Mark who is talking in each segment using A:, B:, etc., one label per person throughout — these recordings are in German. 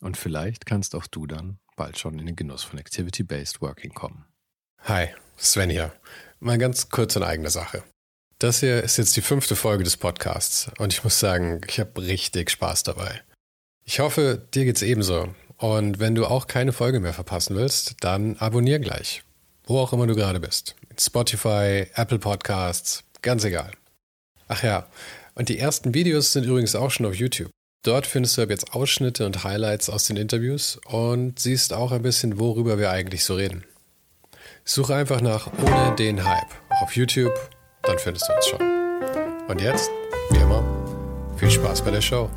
A: Und vielleicht kannst auch du dann bald schon in den Genuss von Activity-Based Working kommen.
B: Hi, Sven hier. Mal ganz kurz in eigener Sache. Das hier ist jetzt die fünfte Folge des Podcasts und ich muss sagen, ich habe richtig Spaß dabei. Ich hoffe, dir geht's ebenso. Und wenn du auch keine Folge mehr verpassen willst, dann abonnier gleich. Wo auch immer du gerade bist. Spotify, Apple Podcasts, ganz egal. Ach ja, und die ersten Videos sind übrigens auch schon auf YouTube. Dort findest du ab jetzt Ausschnitte und Highlights aus den Interviews und siehst auch ein bisschen, worüber wir eigentlich so reden. Suche einfach nach Ohne den Hype auf YouTube dann findest du uns schon. Und jetzt, wie immer, viel Spaß bei der Show.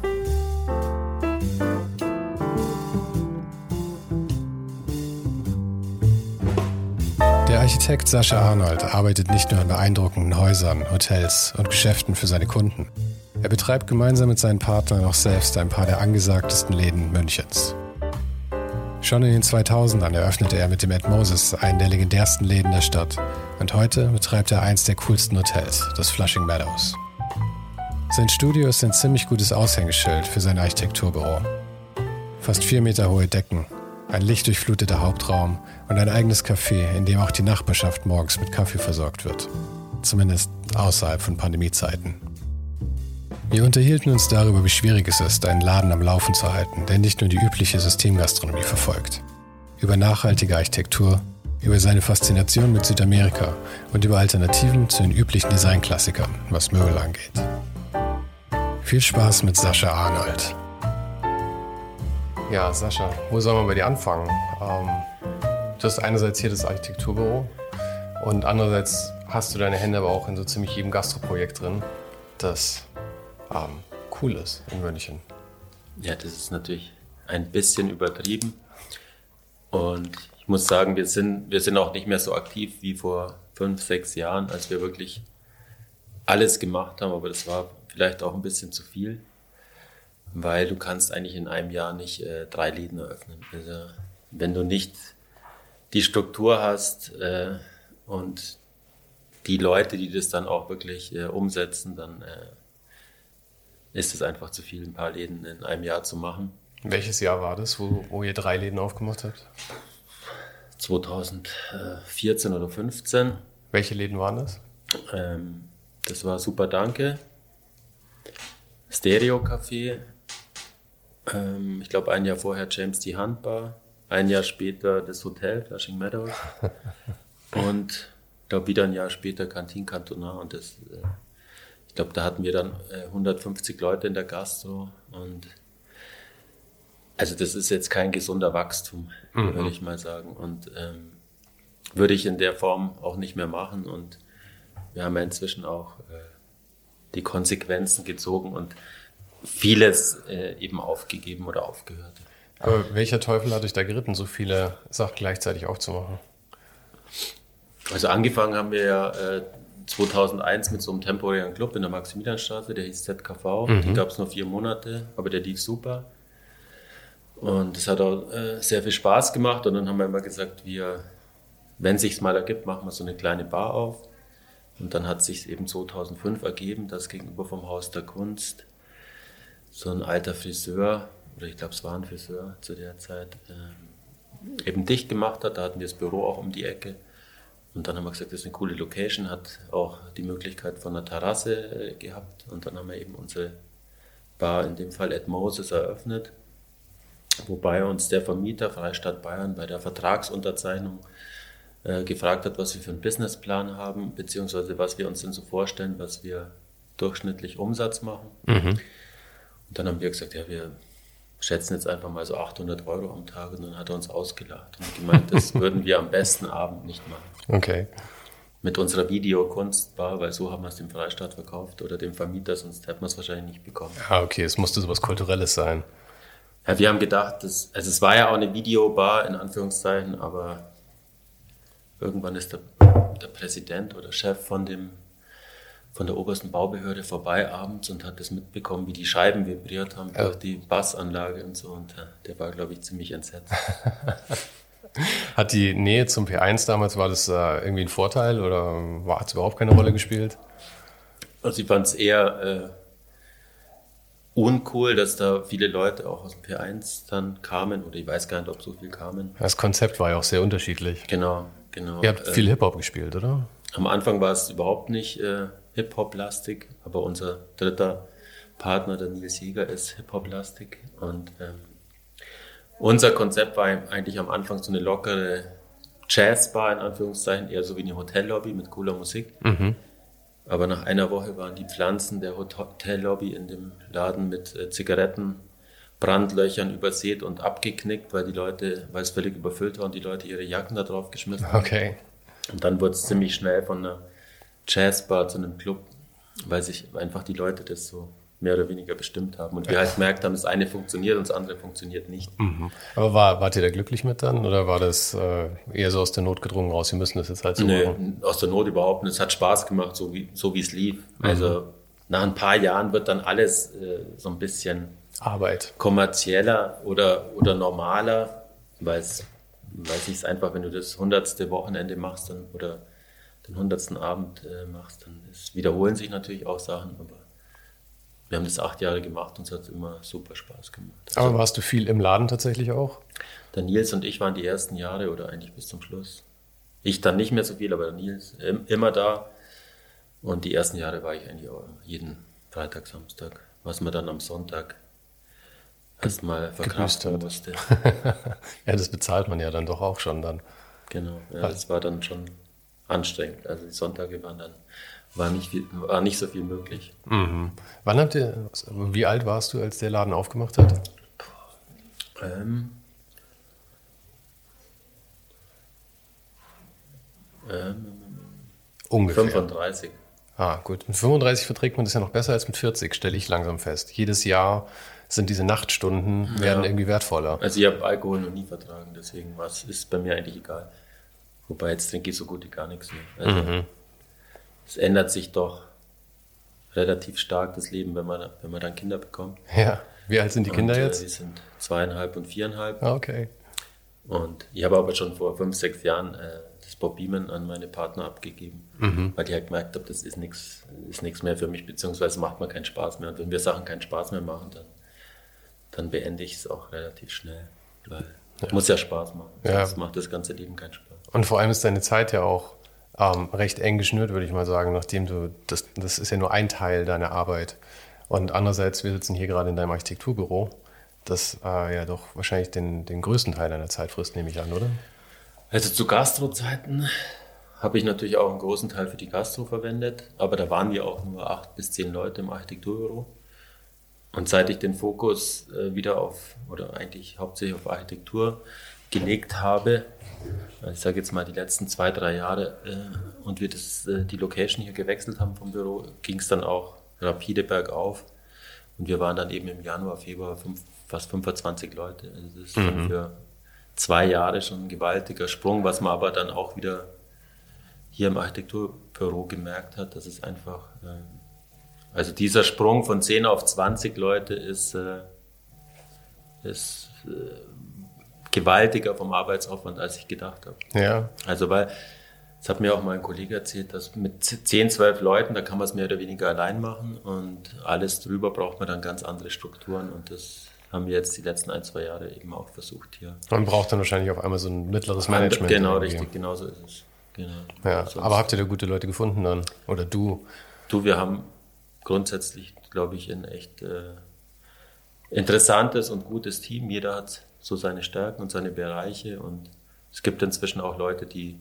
B: Der Architekt Sascha Arnold arbeitet nicht nur an beeindruckenden Häusern, Hotels und Geschäften für seine Kunden. Er betreibt gemeinsam mit seinen Partnern auch selbst ein paar der angesagtesten Läden Münchens. Schon in den 2000ern eröffnete er mit dem Ed Moses einen der legendärsten Läden der Stadt und heute betreibt er eins der coolsten Hotels, das Flushing Meadows. Sein Studio ist ein ziemlich gutes Aushängeschild für sein Architekturbüro. Fast vier Meter hohe Decken, ein lichtdurchfluteter Hauptraum und ein eigenes Café, in dem auch die Nachbarschaft morgens mit Kaffee versorgt wird. Zumindest außerhalb von Pandemiezeiten. Wir unterhielten uns darüber, wie schwierig es ist, einen Laden am Laufen zu halten, der nicht nur die übliche Systemgastronomie verfolgt. Über nachhaltige Architektur, über seine Faszination mit Südamerika und über Alternativen zu den üblichen Designklassikern, was Möbel angeht. Viel Spaß mit Sascha Arnold. Ja, Sascha, wo soll man bei dir anfangen? Ähm, du hast einerseits hier das Architekturbüro und andererseits hast du deine Hände aber auch in so ziemlich jedem Gastroprojekt drin. Das ähm, cool in München.
C: Ja, das ist natürlich ein bisschen übertrieben. Und ich muss sagen, wir sind, wir sind auch nicht mehr so aktiv wie vor fünf, sechs Jahren, als wir wirklich alles gemacht haben. Aber das war vielleicht auch ein bisschen zu viel, weil du kannst eigentlich in einem Jahr nicht äh, drei Läden eröffnen. Also, wenn du nicht die Struktur hast äh, und die Leute, die das dann auch wirklich äh, umsetzen, dann äh, ist es einfach zu viel, ein paar Läden in einem Jahr zu machen.
B: Welches Jahr war das, wo, wo ihr drei Läden aufgemacht habt?
C: 2014 oder 15.
B: Welche Läden waren das?
C: Ähm, das war Super Danke, Stereo Café, ähm, ich glaube ein Jahr vorher James die Handbar, ein Jahr später das Hotel Flushing Meadows und ich glaube wieder ein Jahr später Cantin Cantona und das äh, ich glaube, da hatten wir dann äh, 150 Leute in der Gastro und also das ist jetzt kein gesunder Wachstum, mhm. würde ich mal sagen. Und ähm, würde ich in der Form auch nicht mehr machen. Und wir haben ja inzwischen auch äh, die Konsequenzen gezogen und vieles äh, eben aufgegeben oder aufgehört.
B: Aber welcher Teufel hat euch da geritten, so viele Sachen gleichzeitig aufzumachen?
C: Also angefangen haben wir ja äh, 2001 mit so einem temporären Club in der Maximilianstraße, der hieß ZKV. Mhm. Die gab es nur vier Monate, aber der lief super. Und es hat auch äh, sehr viel Spaß gemacht. Und dann haben wir immer gesagt, wir, wenn sich's mal ergibt, machen wir so eine kleine Bar auf. Und dann hat sich eben 2005 ergeben, dass gegenüber vom Haus der Kunst so ein alter Friseur, oder ich glaube es war ein Friseur zu der Zeit, äh, eben dicht gemacht hat. Da hatten wir das Büro auch um die Ecke. Und dann haben wir gesagt, das ist eine coole Location, hat auch die Möglichkeit von einer Terrasse äh, gehabt. Und dann haben wir eben unsere Bar, in dem Fall Ed Moses, eröffnet. wobei uns der Vermieter Freistaat Bayern bei der Vertragsunterzeichnung äh, gefragt hat, was wir für einen Businessplan haben, beziehungsweise was wir uns denn so vorstellen, was wir durchschnittlich Umsatz machen. Mhm. Und dann haben wir gesagt, ja, wir schätzen jetzt einfach mal so 800 Euro am Tag und dann hat er uns ausgelacht und gemeint, das würden wir am besten Abend nicht machen.
B: Okay.
C: Mit unserer Videokunstbar, weil so haben wir es dem Freistaat verkauft oder dem Vermieter, sonst hätten wir es wahrscheinlich nicht bekommen.
B: Ah, okay, es musste sowas Kulturelles sein.
C: Ja, wir haben gedacht, dass, also es war ja auch eine Videobar in Anführungszeichen, aber irgendwann ist der, der Präsident oder Chef von dem von der obersten Baubehörde vorbei abends und hat das mitbekommen, wie die Scheiben vibriert haben durch die Bassanlage und so. Und äh, der war, glaube ich, ziemlich entsetzt.
B: hat die Nähe zum P1 damals, war das äh, irgendwie ein Vorteil oder hat es überhaupt keine Rolle gespielt?
C: Also ich fand es eher äh, uncool, dass da viele Leute auch aus dem P1 dann kamen oder ich weiß gar nicht, ob so viel kamen.
B: Das Konzept war ja auch sehr unterschiedlich.
C: Genau, genau.
B: Ihr habt viel Hip-Hop gespielt, oder?
C: Am Anfang war es überhaupt nicht äh, Hip-Hop-lastig, aber unser dritter Partner, der Nils Jäger, ist Hip-Hop-lastig. Und ähm, unser Konzept war eigentlich am Anfang so eine lockere Jazzbar, in Anführungszeichen, eher so wie eine Hotellobby mit cooler Musik. Mhm. Aber nach einer Woche waren die Pflanzen der Hotellobby in dem Laden mit äh, Zigaretten, Brandlöchern übersät und abgeknickt, weil die Leute, weil es völlig überfüllt war und die Leute ihre Jacken da drauf geschmissen haben.
B: Okay.
C: Und dann wurde es ziemlich schnell von einer Jazzbar zu einem Club, weil sich einfach die Leute das so mehr oder weniger bestimmt haben. Und wir halt gemerkt haben, das eine funktioniert und das andere funktioniert nicht.
B: Mhm. Aber war, wart ihr da glücklich mit dann? Oder war das äh, eher so aus der Not gedrungen raus, wir müssen das jetzt halt so
C: nee, machen? aus der Not überhaupt nicht. Es hat Spaß gemacht, so wie, so wie es lief. Mhm. Also nach ein paar Jahren wird dann alles äh, so ein bisschen
B: Arbeit.
C: kommerzieller oder, oder normaler, weil es weiß ich es einfach, wenn du das hundertste Wochenende machst dann, oder den hundertsten Abend äh, machst, dann ist, wiederholen sich natürlich auch Sachen, aber wir haben das acht Jahre gemacht und es hat immer super Spaß gemacht.
B: Also, aber warst du viel im Laden tatsächlich auch?
C: Der Nils und ich waren die ersten Jahre oder eigentlich bis zum Schluss. Ich dann nicht mehr so viel, aber der Nils immer da. Und die ersten Jahre war ich eigentlich auch jeden Freitag, Samstag, was man dann am Sonntag erstmal verkraften musste.
B: ja, das bezahlt man ja dann doch auch schon dann.
C: Genau, ja, das war dann schon anstrengend. Also die Sonntage waren dann war nicht, viel, war nicht so viel möglich.
B: Mhm. Wann habt ihr, wie alt warst du, als der Laden aufgemacht hat? Ähm,
C: ähm, Ungefähr. 35.
B: Ah, gut. Mit 35 verträgt man das ja noch besser als mit 40, stelle ich langsam fest. Jedes Jahr sind diese Nachtstunden werden ja. irgendwie wertvoller.
C: Also ich habe Alkohol noch nie vertragen, deswegen was ist bei mir eigentlich egal. Wobei jetzt trinke ich so gut wie gar nichts mehr. Also mhm. es ändert sich doch relativ stark das Leben, wenn man, wenn man dann Kinder bekommt.
B: Ja. Wie alt sind die Kinder und, äh, jetzt?
C: Die sind zweieinhalb und viereinhalb.
B: Ah, okay.
C: Und ich habe aber schon vor fünf, sechs Jahren äh, das Bob Beeman an meine Partner abgegeben, mhm. weil ich halt gemerkt habe, das ist nichts ist mehr für mich, beziehungsweise macht mir keinen Spaß mehr. Und wenn wir Sachen keinen Spaß mehr machen, dann, dann beende ich es auch relativ schnell. Weil ja. muss ja Spaß machen. Ja. Sonst macht das ganze Leben keinen Spaß.
B: Und vor allem ist deine Zeit ja auch ähm, recht eng geschnürt, würde ich mal sagen, nachdem du, das, das ist ja nur ein Teil deiner Arbeit. Und andererseits, wir sitzen hier gerade in deinem Architekturbüro, das äh, ja doch wahrscheinlich den, den größten Teil deiner Zeit frisst, nehme ich an, oder?
C: Also zu Gastrozeiten habe ich natürlich auch einen großen Teil für die Gastro verwendet, aber da waren wir auch nur acht bis zehn Leute im Architekturbüro. Und seit ich den Fokus äh, wieder auf, oder eigentlich hauptsächlich auf Architektur gelegt habe, ich sage jetzt mal die letzten zwei, drei Jahre, äh, und wir das, äh, die Location hier gewechselt haben vom Büro, ging es dann auch rapide bergauf. Und wir waren dann eben im Januar, Februar fünf, fast 25 Leute. Also das ist mhm. für zwei Jahre schon ein gewaltiger Sprung, was man aber dann auch wieder hier im Architekturbüro gemerkt hat, dass es einfach, äh, also dieser Sprung von 10 auf 20 Leute ist, äh, ist äh, gewaltiger vom Arbeitsaufwand, als ich gedacht habe.
B: Ja.
C: Also weil, das hat mir auch mal ein Kollege erzählt, dass mit 10, 12 Leuten, da kann man es mehr oder weniger allein machen und alles drüber braucht man dann ganz andere Strukturen und das haben wir jetzt die letzten ein, zwei Jahre eben auch versucht hier.
B: Man braucht dann wahrscheinlich auf einmal so ein mittleres Management.
C: Genau, irgendwie. richtig, genau so ist es. Genau.
B: Ja, aber habt ihr da gute Leute gefunden dann? Oder du?
C: Du, wir haben grundsätzlich, glaube ich, ein echt äh, interessantes und gutes Team. Jeder hat so seine Stärken und seine Bereiche und es gibt inzwischen auch Leute, die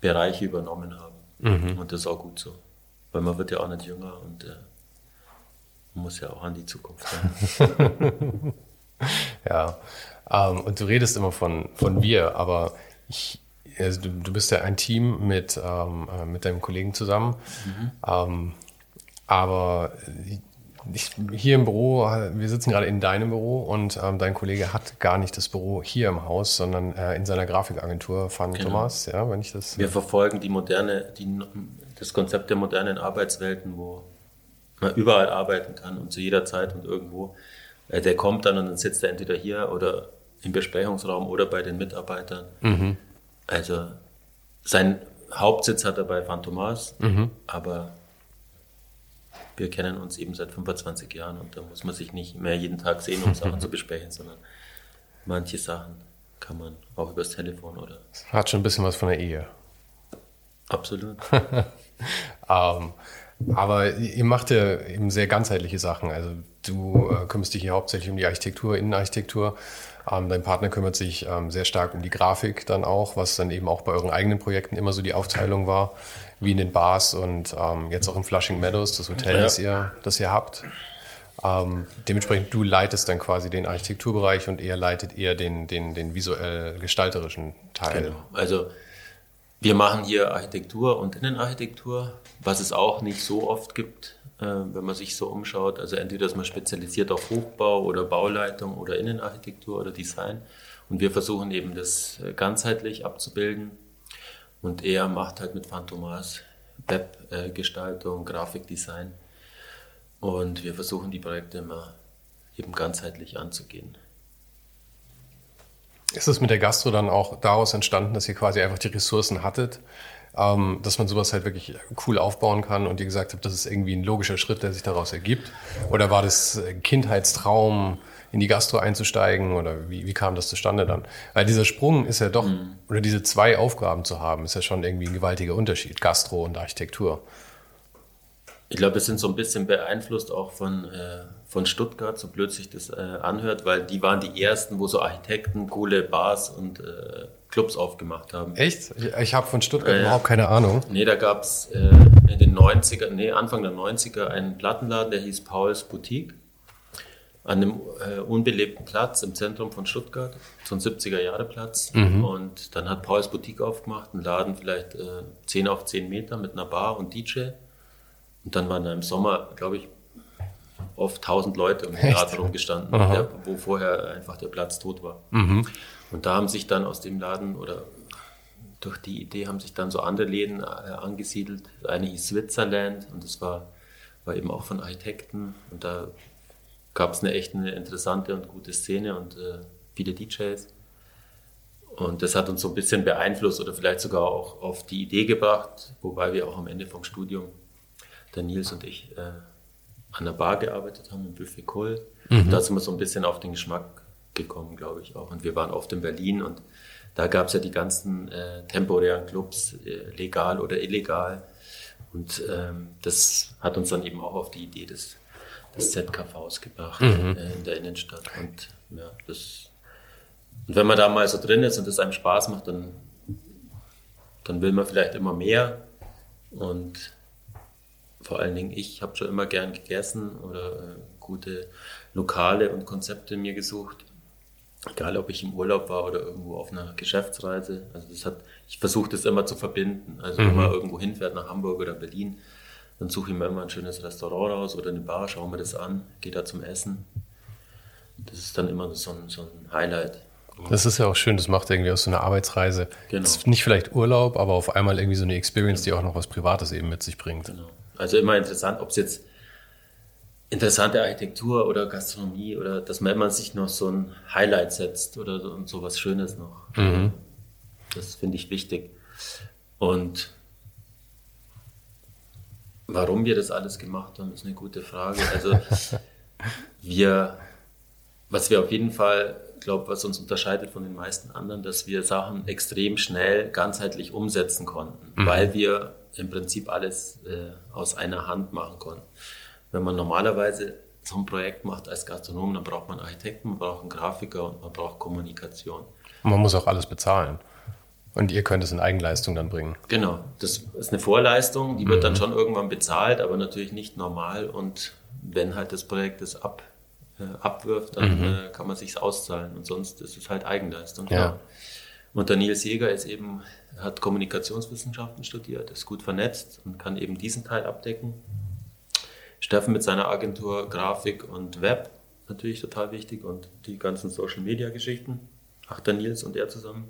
C: Bereiche übernommen haben. Mhm. Und das ist auch gut so. Weil man wird ja auch nicht jünger und äh, man muss ja auch an die Zukunft
B: denken. ja, ähm, und du redest immer von, von wir, aber ich, also du, du bist ja ein Team mit, ähm, äh, mit deinem Kollegen zusammen. Mhm. Ähm, aber ich, hier im Büro, wir sitzen gerade in deinem Büro und ähm, dein Kollege hat gar nicht das Büro hier im Haus, sondern äh, in seiner Grafikagentur von genau. Thomas, ja, wenn ich das.
C: Wir verfolgen die moderne, die, das Konzept der modernen Arbeitswelten, wo man überall arbeiten kann und zu jeder Zeit und irgendwo. Äh, der kommt dann und dann sitzt er entweder hier oder im Besprechungsraum oder bei den Mitarbeitern. Mhm. Also sein Hauptsitz hat er bei Phantomas, mhm. aber wir kennen uns eben seit 25 Jahren und da muss man sich nicht mehr jeden Tag sehen, um Sachen zu besprechen, sondern manche Sachen kann man auch übers Telefon oder.
B: Hat schon ein bisschen was von der Ehe.
C: Absolut.
B: um, ähm, aber ihr macht ja eben sehr ganzheitliche Sachen. Also du äh, kümmerst dich hier hauptsächlich um die Architektur, Innenarchitektur. Ähm, dein Partner kümmert sich ähm, sehr stark um die Grafik dann auch, was dann eben auch bei euren eigenen Projekten immer so die Aufteilung war wie in den Bars und ähm, jetzt auch in Flushing Meadows, das Hotel, ja. das, ihr, das ihr habt. Ähm, dementsprechend, du leitest dann quasi den Architekturbereich und er leitet eher den, den, den visuell gestalterischen Teil. Genau.
C: Also wir machen hier Architektur und Innenarchitektur, was es auch nicht so oft gibt, äh, wenn man sich so umschaut. Also entweder ist man spezialisiert auf Hochbau oder Bauleitung oder Innenarchitektur oder Design. Und wir versuchen eben das äh, ganzheitlich abzubilden. Und er macht halt mit Phantomas Webgestaltung, Grafikdesign. Und wir versuchen die Projekte immer eben ganzheitlich anzugehen.
B: Ist es mit der Gastro dann auch daraus entstanden, dass ihr quasi einfach die Ressourcen hattet, ähm, dass man sowas halt wirklich cool aufbauen kann und ihr gesagt habt, das ist irgendwie ein logischer Schritt, der sich daraus ergibt? Oder war das Kindheitstraum, in die Gastro einzusteigen oder wie, wie kam das zustande dann? Weil dieser Sprung ist ja doch, mhm. oder diese zwei Aufgaben zu haben, ist ja schon irgendwie ein gewaltiger Unterschied, Gastro und Architektur.
C: Ich glaube, wir sind so ein bisschen beeinflusst auch von, äh, von Stuttgart, so blöd sich das äh, anhört, weil die waren die ersten, wo so Architekten coole Bars und äh, Clubs aufgemacht haben.
B: Echt? Ich, ich habe von Stuttgart äh, überhaupt keine Ahnung.
C: Nee, da gab es äh, in den 90er, nee, Anfang der 90er einen Plattenladen, der hieß Pauls Boutique an einem äh, unbelebten Platz im Zentrum von Stuttgart, so ein 70er-Jahre-Platz. Mhm. Und dann hat Pauls Boutique aufgemacht, einen Laden vielleicht äh, 10 auf 10 Meter mit einer Bar und DJ. Und dann waren da im Sommer, glaube ich, oft 1000 Leute um den Laden rumgestanden, der, wo vorher einfach der Platz tot war. Mhm. Und da haben sich dann aus dem Laden oder durch die Idee haben sich dann so andere Läden äh, angesiedelt. Eine hieß Switzerland und das war, war eben auch von Architekten. Und da gab es eine echt eine interessante und gute Szene und äh, viele DJs. Und das hat uns so ein bisschen beeinflusst oder vielleicht sogar auch auf die Idee gebracht, wobei wir auch am Ende vom Studium, der Nils und ich, äh, an der Bar gearbeitet haben, im Buffet Kohl. Mhm. Da sind wir so ein bisschen auf den Geschmack gekommen, glaube ich auch. Und wir waren oft in Berlin und da gab es ja die ganzen äh, temporären Clubs, äh, legal oder illegal. Und ähm, das hat uns dann eben auch auf die Idee des das ZKVs gebracht mhm. äh, in der Innenstadt. Und ja, das. Und wenn man da mal so drin ist und es einem Spaß macht, dann, dann will man vielleicht immer mehr. Und vor allen Dingen, ich habe schon immer gern gegessen oder äh, gute Lokale und Konzepte mir gesucht. Egal, ob ich im Urlaub war oder irgendwo auf einer Geschäftsreise. Also das hat, ich versuche das immer zu verbinden. Also mhm. wenn man irgendwo hinfährt nach Hamburg oder Berlin, dann suche ich mir immer ein schönes Restaurant raus oder eine Bar, schaue mir das an, gehe da zum Essen. Das ist dann immer so ein, so ein Highlight.
B: Das ist ja auch schön, das macht irgendwie aus so einer Arbeitsreise. Genau. Nicht vielleicht Urlaub, aber auf einmal irgendwie so eine Experience, die auch noch was Privates eben mit sich bringt. Genau.
C: Also immer interessant, ob es jetzt interessante Architektur oder Gastronomie oder dass man immer sich noch so ein Highlight setzt oder so, und so was Schönes noch. Mhm. Das finde ich wichtig. Und Warum wir das alles gemacht haben, ist eine gute Frage. Also wir, was wir auf jeden Fall, glaube was uns unterscheidet von den meisten anderen, dass wir Sachen extrem schnell, ganzheitlich umsetzen konnten, mhm. weil wir im Prinzip alles äh, aus einer Hand machen konnten. Wenn man normalerweise so ein Projekt macht als Gastronom, dann braucht man Architekten, man braucht einen Grafiker und man braucht Kommunikation.
B: Und man muss auch alles bezahlen. Und ihr könnt es in Eigenleistung dann bringen.
C: Genau, das ist eine Vorleistung, die wird mhm. dann schon irgendwann bezahlt, aber natürlich nicht normal. Und wenn halt das Projekt das ab, äh, abwirft, dann mhm. äh, kann man sich auszahlen. Und sonst ist es halt Eigenleistung. Ja. Und der Nils Jäger ist eben, hat Kommunikationswissenschaften studiert, ist gut vernetzt und kann eben diesen Teil abdecken. Steffen mit seiner Agentur Grafik und Web, natürlich total wichtig und die ganzen Social Media Geschichten. Ach, der Nils und er zusammen.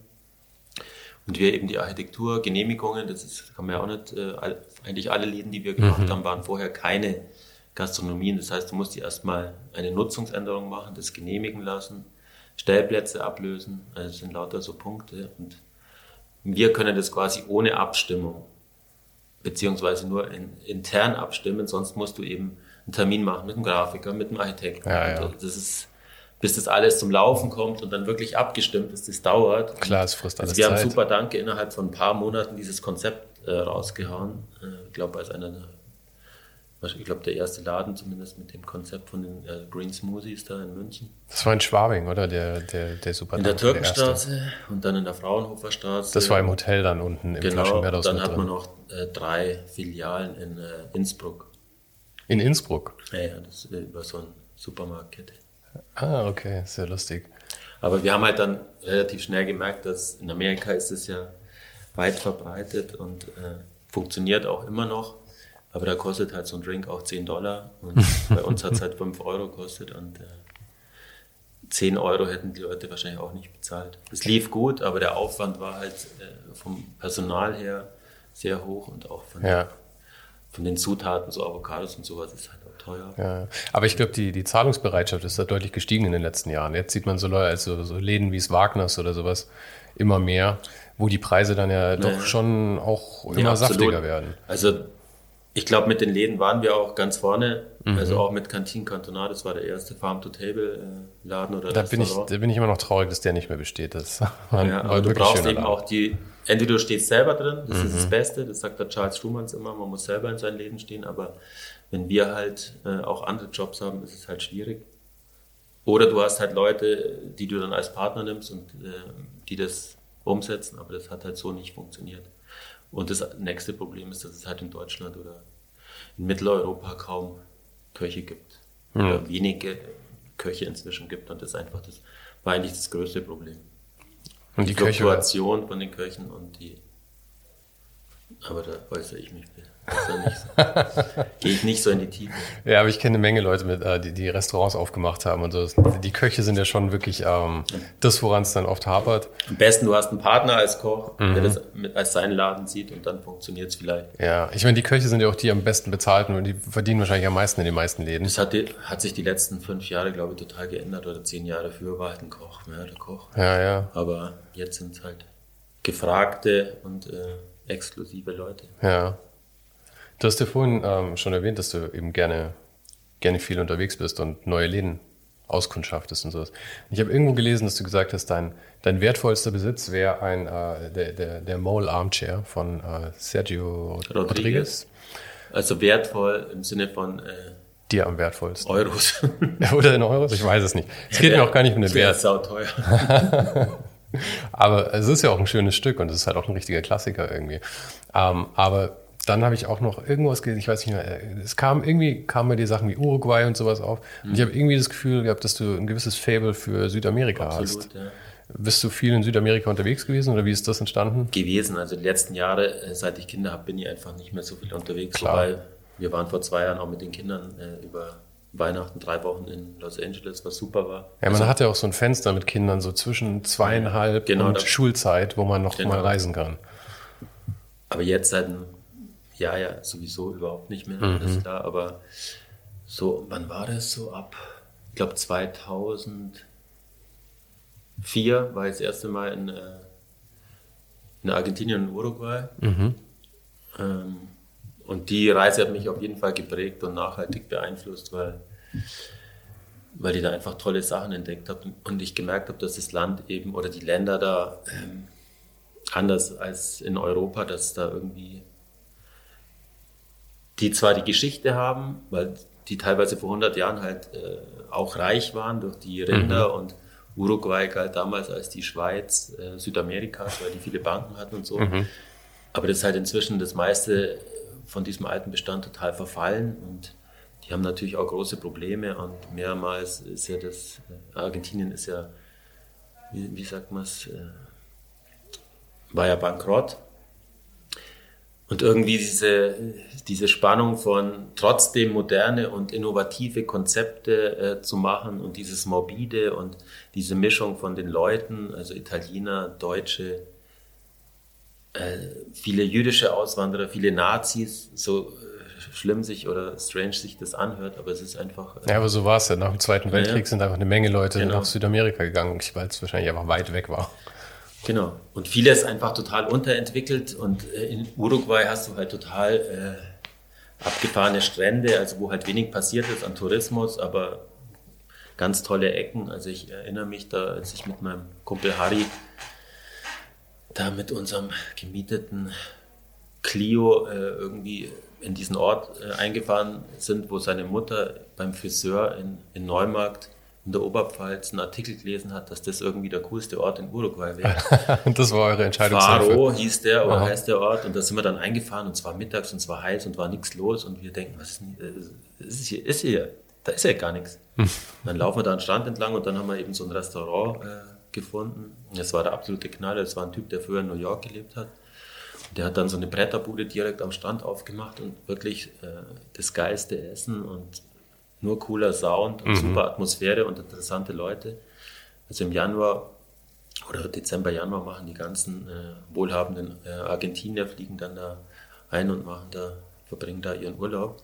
C: Und wir eben die Architektur, Genehmigungen, das ist, kann man ja auch nicht, äh, eigentlich alle Läden, die wir gemacht mhm. haben, waren vorher keine Gastronomien. Das heißt, du musst erstmal eine Nutzungsänderung machen, das genehmigen lassen, Stellplätze ablösen. Also das sind lauter so Punkte. Und wir können das quasi ohne Abstimmung, beziehungsweise nur in, intern abstimmen, sonst musst du eben einen Termin machen mit einem Grafiker, mit einem Architekten. Ja, ja. Das ist bis das alles zum Laufen kommt und dann wirklich abgestimmt ist, das dauert.
B: Klar, es frisst
C: alles also Wir Zeit. haben super Danke innerhalb von ein paar Monaten dieses Konzept äh, rausgehauen. Äh, ich glaube, als einer der, ich glaube, der erste Laden zumindest mit dem Konzept von den äh, Green Smoothies da in München.
B: Das war in Schwabing, oder? Der, der, der super
C: In der Türkenstraße und dann in der Fraunhoferstraße.
B: Das war im Hotel dann unten im
C: genau, Flaschenwerthaus. Dann hat man noch äh, drei Filialen in äh, Innsbruck.
B: In Innsbruck?
C: Ja, ja das ist über so eine Supermarktkette.
B: Ah, okay, sehr lustig.
C: Aber wir haben halt dann relativ schnell gemerkt, dass in Amerika ist es ja weit verbreitet und äh, funktioniert auch immer noch. Aber da kostet halt so ein Drink auch 10 Dollar und bei uns hat es halt 5 Euro gekostet und äh, 10 Euro hätten die Leute wahrscheinlich auch nicht bezahlt. Es lief gut, aber der Aufwand war halt äh, vom Personal her sehr hoch und auch von, ja. von den Zutaten, so Avocados und sowas ist halt teuer.
B: Ja, aber ich glaube, die, die Zahlungsbereitschaft ist da deutlich gestiegen in den letzten Jahren. Jetzt sieht man so also so Läden wie es Wagners oder sowas immer mehr, wo die Preise dann ja, ja. doch schon auch immer ja, saftiger werden.
C: Also ich glaube, mit den Läden waren wir auch ganz vorne. Mhm. Also auch mit Cantin Cantonat, das war der erste Farm-to-Table-Laden oder
B: da bin ich, Da bin ich immer noch traurig, dass der nicht mehr besteht. Das war,
C: ja, war du brauchst eben Laden. auch die, entweder du stehst selber drin, das mhm. ist das Beste, das sagt der Charles Schumanns immer, man muss selber in seinen Läden stehen, aber wenn wir halt äh, auch andere Jobs haben, ist es halt schwierig. Oder du hast halt Leute, die du dann als Partner nimmst und äh, die das umsetzen, aber das hat halt so nicht funktioniert. Und das nächste Problem ist, dass es halt in Deutschland oder in Mitteleuropa kaum Köche gibt. Ja. Oder wenige Köche inzwischen gibt. Und das ist einfach das, war eigentlich das größte Problem. Und die, die Fluktuation von den Köchen und die. Aber da äußere ich mich bitte. Gehe ich nicht so in die Tiefe.
B: Ja, aber ich kenne eine Menge Leute, mit, äh, die, die Restaurants aufgemacht haben und so. Die Köche sind ja schon wirklich ähm, das, woran es dann oft hapert.
C: Am besten, du hast einen Partner als Koch, mhm. der das mit, als seinen Laden sieht und dann funktioniert es vielleicht.
B: Ja, ich meine, die Köche sind ja auch die am besten bezahlten und die verdienen wahrscheinlich am meisten in den meisten Läden.
C: Das hat, die, hat sich die letzten fünf Jahre, glaube ich, total geändert oder zehn Jahre früher war halt ein Koch, mehr der Koch.
B: Ja, ja.
C: Aber jetzt sind es halt gefragte und äh, exklusive Leute.
B: Ja. Du hast ja vorhin ähm, schon erwähnt, dass du eben gerne, gerne viel unterwegs bist und neue Läden auskundschaftest und sowas. Ich habe irgendwo gelesen, dass du gesagt hast, dein, dein wertvollster Besitz wäre ein äh, der, der, der Mole Armchair von äh, Sergio Rodriguez. Rodriguez.
C: Also wertvoll im Sinne von äh,
B: dir am wertvollsten.
C: Euros.
B: Oder in Euros? Ich weiß es nicht. Es geht ja, mir auch gar nicht um den Wert.
C: Sau teuer.
B: aber es ist ja auch ein schönes Stück und es ist halt auch ein richtiger Klassiker irgendwie. Ähm, aber dann habe ich auch noch irgendwas gelesen, ich weiß nicht mehr, es kam irgendwie, kamen mir die Sachen wie Uruguay und sowas auf. Mhm. Und ich habe irgendwie das Gefühl gehabt, dass du ein gewisses Fable für Südamerika Absolut, hast. Ja. Bist du viel in Südamerika unterwegs gewesen oder wie ist das entstanden?
C: Gewesen, also die letzten Jahre, äh, seit ich Kinder habe, bin ich einfach nicht mehr so viel unterwegs. Klar. Wobei wir waren vor zwei Jahren auch mit den Kindern äh, über Weihnachten drei Wochen in Los Angeles, was super war.
B: Ja, man also, hat ja auch so ein Fenster mit Kindern, so zwischen zweieinhalb genau, und Schulzeit, wo man noch genau. mal reisen kann.
C: Aber jetzt seit einem ja, ja, sowieso überhaupt nicht mehr, mhm. ist klar. Aber so, wann war das so ab? Ich glaube 2004 war ich das erste Mal in, äh, in Argentinien und Uruguay. Mhm. Ähm, und die Reise hat mich auf jeden Fall geprägt und nachhaltig beeinflusst, weil, weil ich da einfach tolle Sachen entdeckt habe und ich gemerkt habe, dass das Land eben oder die Länder da ähm, anders als in Europa, dass da irgendwie die zwar die Geschichte haben, weil die teilweise vor 100 Jahren halt äh, auch reich waren durch die Rinder mhm. und Uruguay galt damals als die Schweiz äh, Südamerikas, weil die viele Banken hatten und so. Mhm. Aber das ist halt inzwischen das meiste von diesem alten Bestand total verfallen und die haben natürlich auch große Probleme und mehrmals ist ja das, äh, Argentinien ist ja, wie, wie sagt man es, äh, war ja bankrott. Und irgendwie diese, diese Spannung von trotzdem moderne und innovative Konzepte äh, zu machen und dieses Morbide und diese Mischung von den Leuten, also Italiener, Deutsche, äh, viele jüdische Auswanderer, viele Nazis, so äh, schlimm sich oder strange sich das anhört, aber es ist einfach.
B: Äh, ja, aber so war es ja. Nach dem Zweiten Weltkrieg ja. sind einfach eine Menge Leute genau. nach Südamerika gegangen, weil es wahrscheinlich einfach weit weg war.
C: Genau. Und vieles einfach total unterentwickelt. Und äh, in Uruguay hast du halt total äh, abgefahrene Strände, also wo halt wenig passiert ist an Tourismus, aber ganz tolle Ecken. Also ich erinnere mich da, als ich mit meinem Kumpel Harry da mit unserem gemieteten Clio äh, irgendwie in diesen Ort äh, eingefahren sind, wo seine Mutter beim Friseur in, in Neumarkt in der Oberpfalz einen Artikel gelesen hat, dass das irgendwie der coolste Ort in Uruguay wäre.
B: das war eure Entscheidung.
C: Faro hieß der oder Aha. heißt der Ort und da sind wir dann eingefahren und zwar mittags und zwar heiß und war nichts los und wir denken, was ist, äh, ist hier? Ist hier? Da ist ja gar nichts. dann laufen wir da einen Strand entlang und dann haben wir eben so ein Restaurant äh, gefunden. Das war der absolute Knaller. Das war ein Typ, der früher in New York gelebt hat. Der hat dann so eine Bretterbude direkt am Strand aufgemacht und wirklich äh, das geilste Essen und nur cooler Sound und mhm. super Atmosphäre und interessante Leute. Also im Januar oder Dezember, Januar machen die ganzen äh, wohlhabenden äh, Argentinier fliegen dann da ein und machen da, verbringen da ihren Urlaub.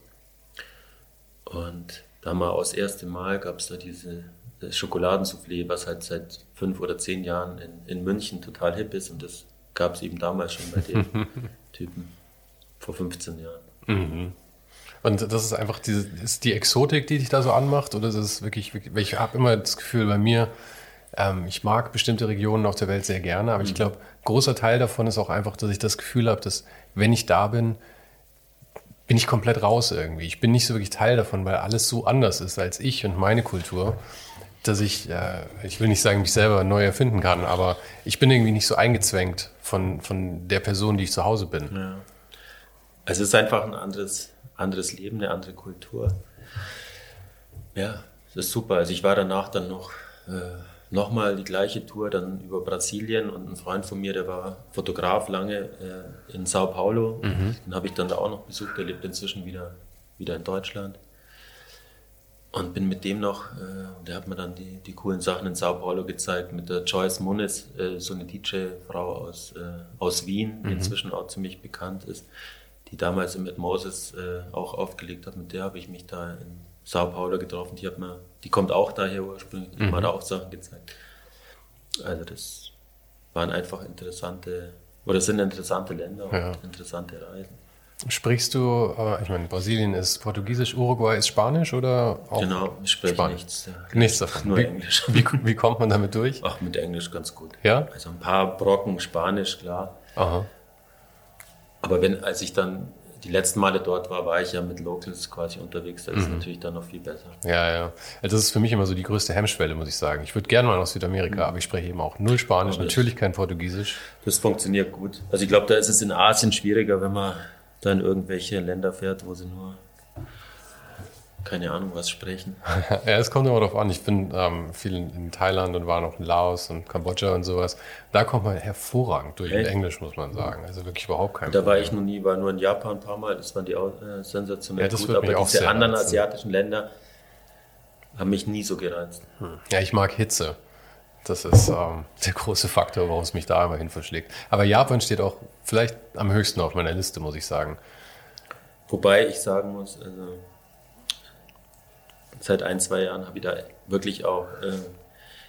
C: Und da mal aus erstem Mal gab es da diese Schokoladensoufflé, was halt seit fünf oder zehn Jahren in, in München total hip ist und das gab es eben damals schon bei den Typen vor 15 Jahren. Mhm.
B: Und das ist einfach diese, ist die Exotik, die dich da so anmacht? Oder ist es wirklich, ich habe immer das Gefühl bei mir, ähm, ich mag bestimmte Regionen auf der Welt sehr gerne, aber mhm. ich glaube, großer Teil davon ist auch einfach, dass ich das Gefühl habe, dass wenn ich da bin, bin ich komplett raus irgendwie. Ich bin nicht so wirklich Teil davon, weil alles so anders ist als ich und meine Kultur, dass ich, äh, ich will nicht sagen, mich selber neu erfinden kann, aber ich bin irgendwie nicht so eingezwängt von, von der Person, die ich zu Hause bin. Ja.
C: Es ist einfach ein anderes anderes Leben, eine andere Kultur. Ja, das ist super. Also ich war danach dann noch äh, nochmal die gleiche Tour dann über Brasilien und ein Freund von mir, der war Fotograf lange äh, in Sao Paulo. Mhm. Den habe ich dann da auch noch besucht. Der lebt inzwischen wieder, wieder in Deutschland. Und bin mit dem noch, äh, der hat mir dann die, die coolen Sachen in Sao Paulo gezeigt, mit der Joyce Muniz, äh, so eine DJ-Frau aus, äh, aus Wien, die mhm. inzwischen auch ziemlich bekannt ist die damals mit Moses äh, auch aufgelegt hat. Mit der habe ich mich da in Sao Paulo getroffen. Die, hat mir, die kommt auch daher ursprünglich, die mhm. hat auch Sachen gezeigt. Also das waren einfach interessante, oder sind interessante Länder und ja. interessante Reisen.
B: Sprichst du, ich meine, Brasilien ist Portugiesisch, Uruguay ist Spanisch oder
C: auch Genau, ich spreche Spanisch? nichts. Ja.
B: Nichts davon. Nur wie, Englisch. Wie, wie, kommt man damit durch?
C: Ach, mit Englisch ganz gut.
B: Ja?
C: Also ein paar Brocken Spanisch, klar.
B: Aha.
C: Aber wenn, als ich dann die letzten Male dort war, war ich ja mit Locals quasi unterwegs. Das mhm. ist natürlich dann noch viel besser.
B: Ja, ja. Das ist für mich immer so die größte Hemmschwelle, muss ich sagen. Ich würde gerne mal nach Südamerika, mhm. aber ich spreche eben auch null Spanisch, natürlich kein Portugiesisch.
C: Das funktioniert gut. Also ich glaube, da ist es in Asien schwieriger, wenn man da in irgendwelche Länder fährt, wo sie nur keine Ahnung, was sprechen.
B: ja, es kommt immer darauf an. Ich bin ähm, viel in Thailand und war noch in Laos und Kambodscha und sowas. Da kommt man hervorragend durch Echt? Englisch, muss man sagen. Also wirklich überhaupt kein
C: Da Problem. war ich noch nie, war nur in Japan ein paar Mal. Das waren die auch äh, sensationell ja, das gut. Aber diese anderen reizen. asiatischen Länder haben mich nie so gereizt.
B: Hm. Ja, ich mag Hitze. Das ist ähm, der große Faktor, warum es mich da immer hin verschlägt. Aber Japan steht auch vielleicht am höchsten auf meiner Liste, muss ich sagen.
C: Wobei ich sagen muss, also seit ein, zwei Jahren habe ich da wirklich auch äh,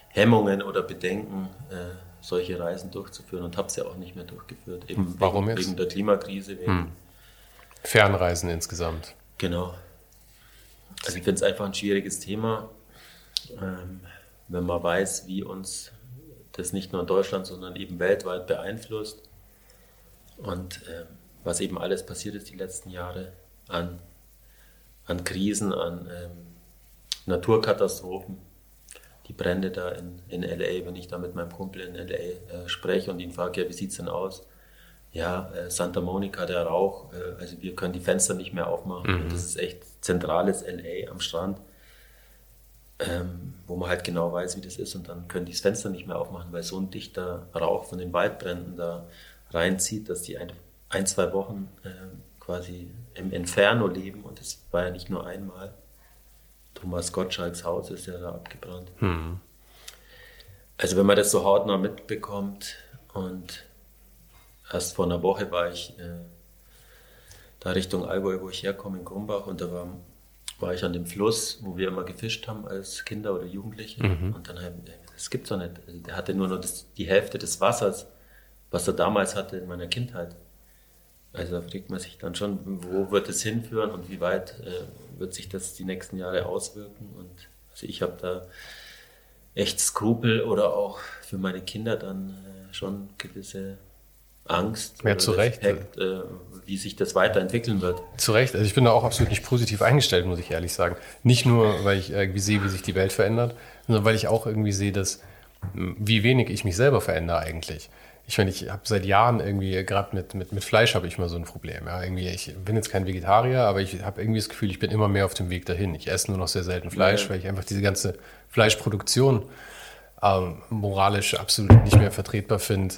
C: Hemmungen oder Bedenken, äh, solche Reisen durchzuführen und habe sie auch nicht mehr durchgeführt.
B: Eben hm, Warum
C: wegen,
B: jetzt?
C: Wegen der Klimakrise. Wegen hm.
B: Fernreisen insgesamt.
C: Genau. Also ich finde es einfach ein schwieriges Thema, ähm, wenn man weiß, wie uns das nicht nur in Deutschland, sondern eben weltweit beeinflusst und ähm, was eben alles passiert ist die letzten Jahre an an Krisen, an ähm, Naturkatastrophen. Die Brände da in, in LA, wenn ich da mit meinem Kumpel in LA äh, spreche und ihn frage, ja, wie sieht es denn aus? Ja, äh, Santa Monica, der Rauch, äh, also wir können die Fenster nicht mehr aufmachen. Mhm. Das ist echt zentrales LA am Strand ähm, wo man halt genau weiß, wie das ist und dann können die das Fenster nicht mehr aufmachen, weil so ein dichter Rauch von den Waldbränden da reinzieht, dass die ein, ein zwei Wochen äh, quasi im Inferno leben und das war ja nicht nur einmal. Thomas Gottschalks Haus ist ja da abgebrannt. Mhm. Also wenn man das so hautnah mitbekommt und erst vor einer Woche war ich äh, da Richtung Allgäu, wo ich herkomme, in Grumbach und da war war ich an dem Fluss, wo wir immer gefischt haben als Kinder oder Jugendliche. Mhm. Und dann, das gibt's doch nicht. Also der hatte nur noch das, die Hälfte des Wassers, was er damals hatte in meiner Kindheit. Also da fragt man sich dann schon, wo wird es hinführen und wie weit äh, wird sich das die nächsten Jahre auswirken. Und also ich habe da echt Skrupel oder auch für meine Kinder dann äh, schon gewisse Angst
B: ja, zu Recht.
C: Äh, wie sich das weiterentwickeln wird.
B: Zu Recht. Also ich bin da auch absolut nicht positiv eingestellt, muss ich ehrlich sagen. Nicht nur, weil ich irgendwie sehe, wie sich die Welt verändert, sondern weil ich auch irgendwie sehe, dass wie wenig ich mich selber verändere eigentlich. Ich meine, ich habe seit Jahren irgendwie, gerade mit, mit, mit Fleisch habe ich immer so ein Problem. Ja, irgendwie, ich bin jetzt kein Vegetarier, aber ich habe irgendwie das Gefühl, ich bin immer mehr auf dem Weg dahin. Ich esse nur noch sehr selten Fleisch, ja. weil ich einfach diese ganze Fleischproduktion ähm, moralisch absolut nicht mehr vertretbar finde.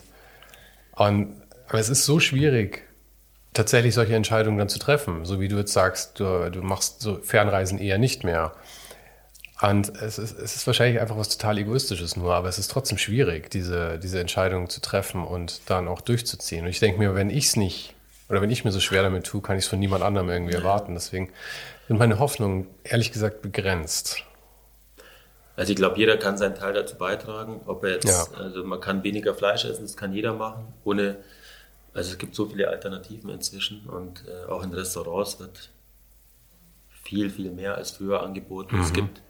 B: Und, aber es ist so schwierig, tatsächlich solche Entscheidungen dann zu treffen. So wie du jetzt sagst, du, du machst so Fernreisen eher nicht mehr. Und es ist, es ist wahrscheinlich einfach was total Egoistisches nur, aber es ist trotzdem schwierig, diese, diese Entscheidung zu treffen und dann auch durchzuziehen. Und ich denke mir, wenn ich es nicht, oder wenn ich mir so schwer damit tue, kann ich es von niemand anderem irgendwie erwarten. Deswegen sind meine Hoffnungen ehrlich gesagt begrenzt.
C: Also ich glaube, jeder kann seinen Teil dazu beitragen. Ob er jetzt, ja. also man kann weniger Fleisch essen, das kann jeder machen. Ohne, also es gibt so viele Alternativen inzwischen und äh, auch in Restaurants wird viel, viel mehr als früher angeboten. Mhm. Es gibt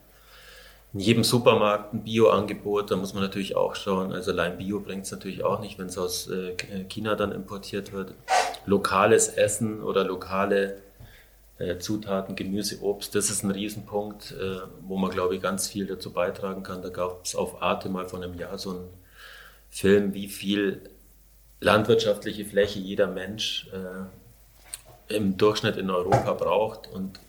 C: in jedem Supermarkt ein Bio-Angebot, da muss man natürlich auch schauen. Also allein Bio bringt es natürlich auch nicht, wenn es aus äh, China dann importiert wird. Lokales Essen oder lokale äh, Zutaten, Gemüse, Obst, das ist ein Riesenpunkt, äh, wo man, glaube ich, ganz viel dazu beitragen kann. Da gab es auf Arte mal vor einem Jahr so einen Film, wie viel landwirtschaftliche Fläche jeder Mensch im Durchschnitt in Europa braucht und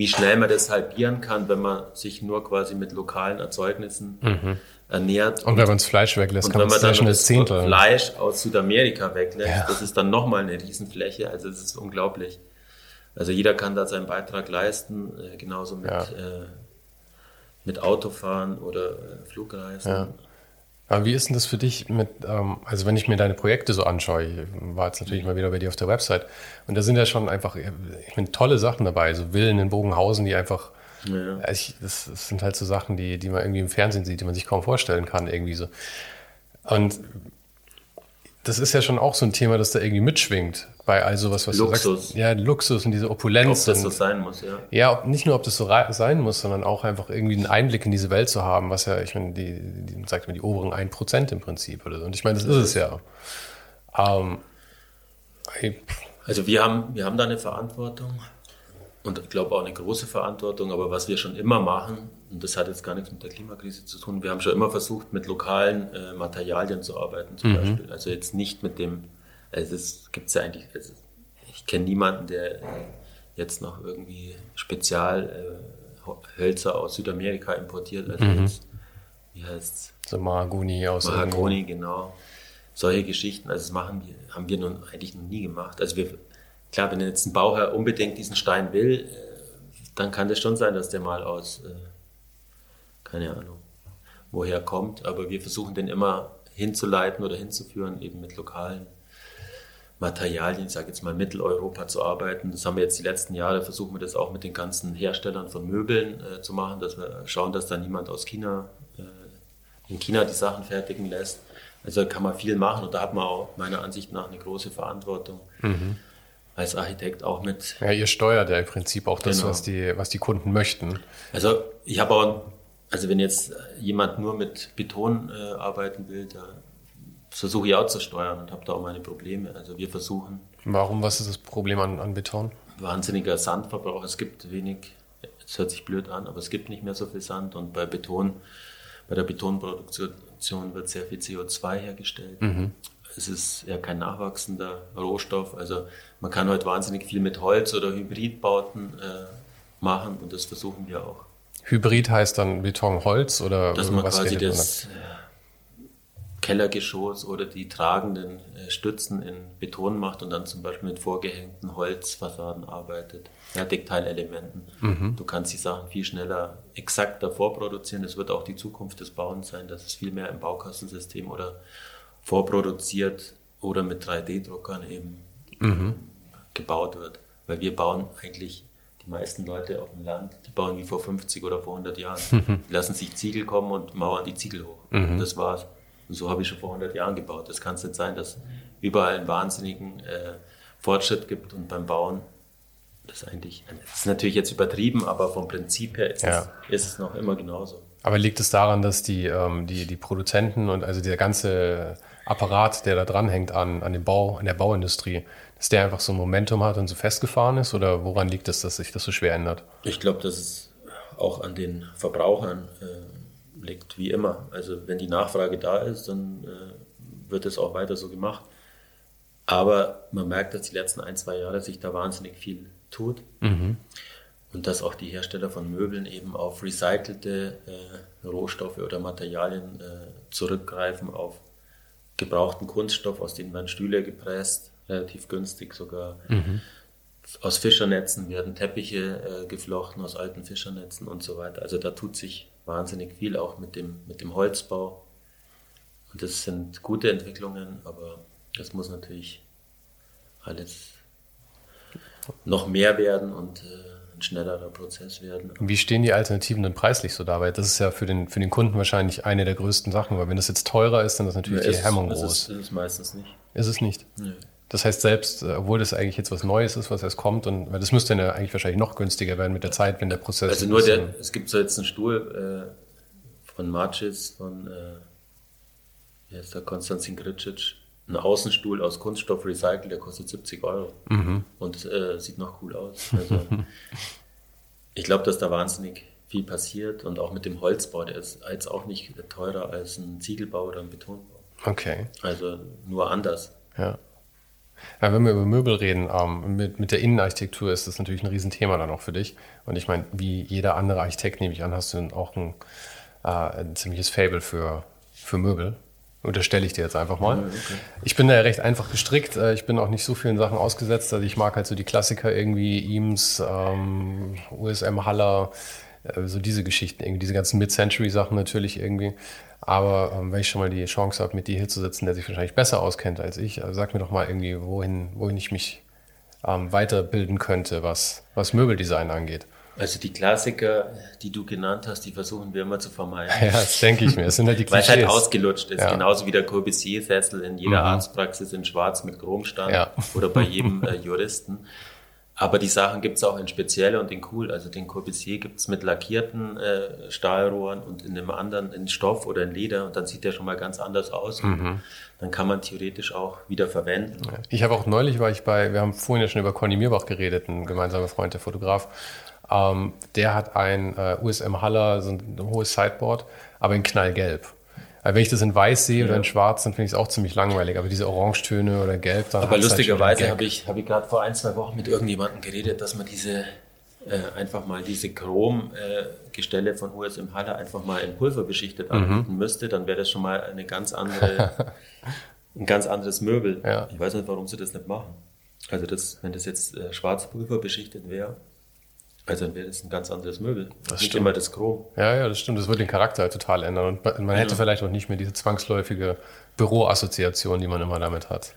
C: wie schnell man das halbieren kann, wenn man sich nur quasi mit lokalen Erzeugnissen mhm. ernährt.
B: Und wenn man das Fleisch weglässt, und kann man dann das Zehntel.
C: Fleisch aus Südamerika weglässt, ja. das ist dann nochmal eine Riesenfläche. Also es ist unglaublich. Also jeder kann da seinen Beitrag leisten, äh, genauso mit, ja. äh, mit Autofahren oder äh, Flugreisen. Ja.
B: Aber wie ist denn das für dich mit, ähm, also wenn ich mir deine Projekte so anschaue, ich war jetzt natürlich mal wieder bei dir auf der Website und da sind ja schon einfach, ich meine, tolle Sachen dabei, so Villen in Bogenhausen, die einfach, ja. also ich, das, das, sind halt so Sachen, die, die man irgendwie im Fernsehen sieht, die man sich kaum vorstellen kann, irgendwie so. Und das ist ja schon auch so ein Thema, das da irgendwie mitschwingt bei all sowas, was Luxus. du sagst. Ja, Luxus und diese Opulenz.
C: Ob das so sein muss, ja.
B: Ja, nicht nur, ob das so sein muss, sondern auch einfach irgendwie einen Einblick in diese Welt zu haben, was ja, ich meine, die, die sagt man, die oberen 1% im Prinzip oder so. Und ich meine, das ist es ja. Ähm,
C: also wir haben, wir haben da eine Verantwortung und ich glaube auch eine große Verantwortung, aber was wir schon immer machen, und das hat jetzt gar nichts mit der Klimakrise zu tun, wir haben schon immer versucht, mit lokalen äh, Materialien zu arbeiten, zum mhm. Beispiel. Also jetzt nicht mit dem, also es gibt ja eigentlich, also ich kenne niemanden, der jetzt noch irgendwie Spezialhölzer äh, aus Südamerika importiert, also mhm. jetzt, wie heißt
B: So Mahagoni aus
C: Mahagoni, genau. Solche Geschichten, also das machen wir, haben wir nun eigentlich noch nie gemacht. Also wir klar, wenn jetzt ein Bauherr unbedingt diesen Stein will, äh, dann kann das schon sein, dass der mal aus, äh, keine Ahnung, woher kommt. Aber wir versuchen den immer hinzuleiten oder hinzuführen, eben mit lokalen Materialien, ich sage jetzt mal Mitteleuropa zu arbeiten. Das haben wir jetzt die letzten Jahre, versuchen wir das auch mit den ganzen Herstellern von Möbeln äh, zu machen, dass wir schauen, dass da niemand aus China, äh, in China die Sachen fertigen lässt. Also kann man viel machen und da hat man auch meiner Ansicht nach eine große Verantwortung. Mhm als Architekt auch mit.
B: Ja, ihr steuert ja im Prinzip auch das, genau. was, die, was die Kunden möchten.
C: Also ich habe auch, also wenn jetzt jemand nur mit Beton äh, arbeiten will, da versuche ich auch zu steuern und habe da auch meine Probleme. Also wir versuchen.
B: Warum, was ist das Problem an, an Beton?
C: wahnsinniger Sandverbrauch. Es gibt wenig, es hört sich blöd an, aber es gibt nicht mehr so viel Sand und bei Beton, bei der Betonproduktion wird sehr viel CO2 hergestellt. Mhm. Es ist ja kein nachwachsender Rohstoff. Also man kann heute wahnsinnig viel mit Holz oder Hybridbauten äh, machen und das versuchen wir auch.
B: Hybrid heißt dann Beton, Holz oder
C: Dass man quasi das man? Kellergeschoss oder die tragenden äh, Stützen in Beton macht und dann zum Beispiel mit vorgehängten Holzfassaden arbeitet, Fertigteilelementen. Mhm. Du kannst die Sachen viel schneller exakter vorproduzieren. Das wird auch die Zukunft des Bauens sein, dass es viel mehr im Baukastensystem oder vorproduziert oder mit 3D-Druckern eben mhm. gebaut wird. Weil wir bauen eigentlich die meisten Leute auf dem Land, die bauen wie vor 50 oder vor 100 Jahren. Die lassen sich Ziegel kommen und mauern die Ziegel hoch. Mhm. Das war's. Und so habe ich schon vor 100 Jahren gebaut. Das kann es nicht sein, dass überall einen wahnsinnigen äh, Fortschritt gibt und beim Bauen das eigentlich, das ist natürlich jetzt übertrieben, aber vom Prinzip her ist, ja. es, ist es noch immer genauso.
B: Aber liegt es daran, dass die, ähm, die, die Produzenten und also der ganze Apparat, der da dranhängt an, an dem Bau, an der Bauindustrie, dass der einfach so ein Momentum hat und so festgefahren ist? Oder woran liegt es, dass sich das so schwer ändert?
C: Ich glaube, dass es auch an den Verbrauchern äh, liegt wie immer. Also wenn die Nachfrage da ist, dann äh, wird es auch weiter so gemacht. Aber man merkt, dass die letzten ein, zwei Jahre sich da wahnsinnig viel tut. Mhm. Und dass auch die Hersteller von Möbeln eben auf recycelte äh, Rohstoffe oder Materialien äh, zurückgreifen, auf gebrauchten Kunststoff, aus denen werden Stühle gepresst, relativ günstig sogar. Mhm. Aus Fischernetzen werden Teppiche äh, geflochten, aus alten Fischernetzen und so weiter. Also da tut sich wahnsinnig viel, auch mit dem, mit dem Holzbau. Und das sind gute Entwicklungen, aber das muss natürlich alles noch mehr werden und äh, ein schnellerer Prozess werden.
B: Wie stehen die Alternativen denn preislich so dabei? Das ist ja für den, für den Kunden wahrscheinlich eine der größten Sachen, weil wenn das jetzt teurer ist, dann ist natürlich ja, die Hemmung groß.
C: Ist, ist es meistens nicht.
B: Ist es nicht? Nee. Das heißt, selbst, äh, obwohl das eigentlich jetzt was Neues ist, was erst kommt, und weil das müsste dann ja eigentlich wahrscheinlich noch günstiger werden mit der Zeit, wenn der Prozess.
C: Also nur der, es gibt so jetzt einen Stuhl äh, von Marcis, von äh, wie heißt der, Konstantin Gricic, ein Außenstuhl aus Kunststoff recycelt, der kostet 70 Euro mhm. und äh, sieht noch cool aus. Also, ich glaube, dass da wahnsinnig viel passiert und auch mit dem Holzbau, der ist jetzt auch nicht teurer als ein Ziegelbau oder ein Betonbau.
B: Okay.
C: Also nur anders.
B: Ja. Ja, wenn wir über Möbel reden, ähm, mit, mit der Innenarchitektur ist das natürlich ein Riesenthema dann auch für dich. Und ich meine, wie jeder andere Architekt, nehme ich an, hast du auch ein, äh, ein ziemliches Fable für, für Möbel. Unterstelle ich dir jetzt einfach mal. okay. Ich bin da ja recht einfach gestrickt. Äh, ich bin auch nicht so vielen Sachen ausgesetzt. Also ich mag halt so die Klassiker irgendwie, Eames, ähm, USM Haller, äh, so diese Geschichten, irgendwie diese ganzen Mid-Century-Sachen natürlich irgendwie. Aber ähm, wenn ich schon mal die Chance habe, mit dir hier zu sitzen, der sich wahrscheinlich besser auskennt als ich, also sag mir doch mal irgendwie, wohin, wohin ich mich ähm, weiterbilden könnte, was, was Möbeldesign angeht.
C: Also die Klassiker, die du genannt hast, die versuchen wir immer zu vermeiden.
B: Ja, das denke ich mir. Das sind halt die
C: Klischees. Weil es halt ausgelutscht ist. Ja. Genauso wie der Corbusier-Sessel in jeder mhm. Arztpraxis in schwarz mit Chromstand ja. oder bei jedem äh, Juristen. Aber die Sachen gibt es auch in speziell und in cool. Also den Corbusier gibt es mit lackierten äh, Stahlrohren und in dem anderen in Stoff oder in Leder und dann sieht der schon mal ganz anders aus. Mhm. Dann kann man theoretisch auch wieder verwenden.
B: Ich habe auch neulich, war ich bei, wir haben vorhin ja schon über Conny Mirbach geredet, ein gemeinsamer Freund, der Fotograf. Ähm, der hat ein äh, USM Haller, so ein, ein hohes Sideboard, aber in knallgelb. Aber wenn ich das in weiß sehe ja. oder in schwarz, dann finde ich es auch ziemlich langweilig. Aber diese Orangetöne oder Gelb,
C: dann. Aber halt lustigerweise halt habe ich, hab ich gerade vor ein, zwei Wochen mit irgendjemandem geredet, dass man diese äh, einfach mal diese Chrom-Gestelle äh, von USM Halle einfach mal in Pulver beschichtet mhm. anbieten müsste, dann wäre das schon mal eine ganz andere, ein ganz anderes Möbel. Ja. Ich weiß nicht, warum sie das nicht machen. Also das, wenn das jetzt äh, Schwarzpulver beschichtet wäre, also dann wäre das ein ganz anderes Möbel.
B: Das nicht stimmt. immer das Chrom. Ja, ja, das stimmt. Das würde den Charakter halt total ändern. Und man ja. hätte vielleicht auch nicht mehr diese zwangsläufige Büroassoziation, die man immer damit hat.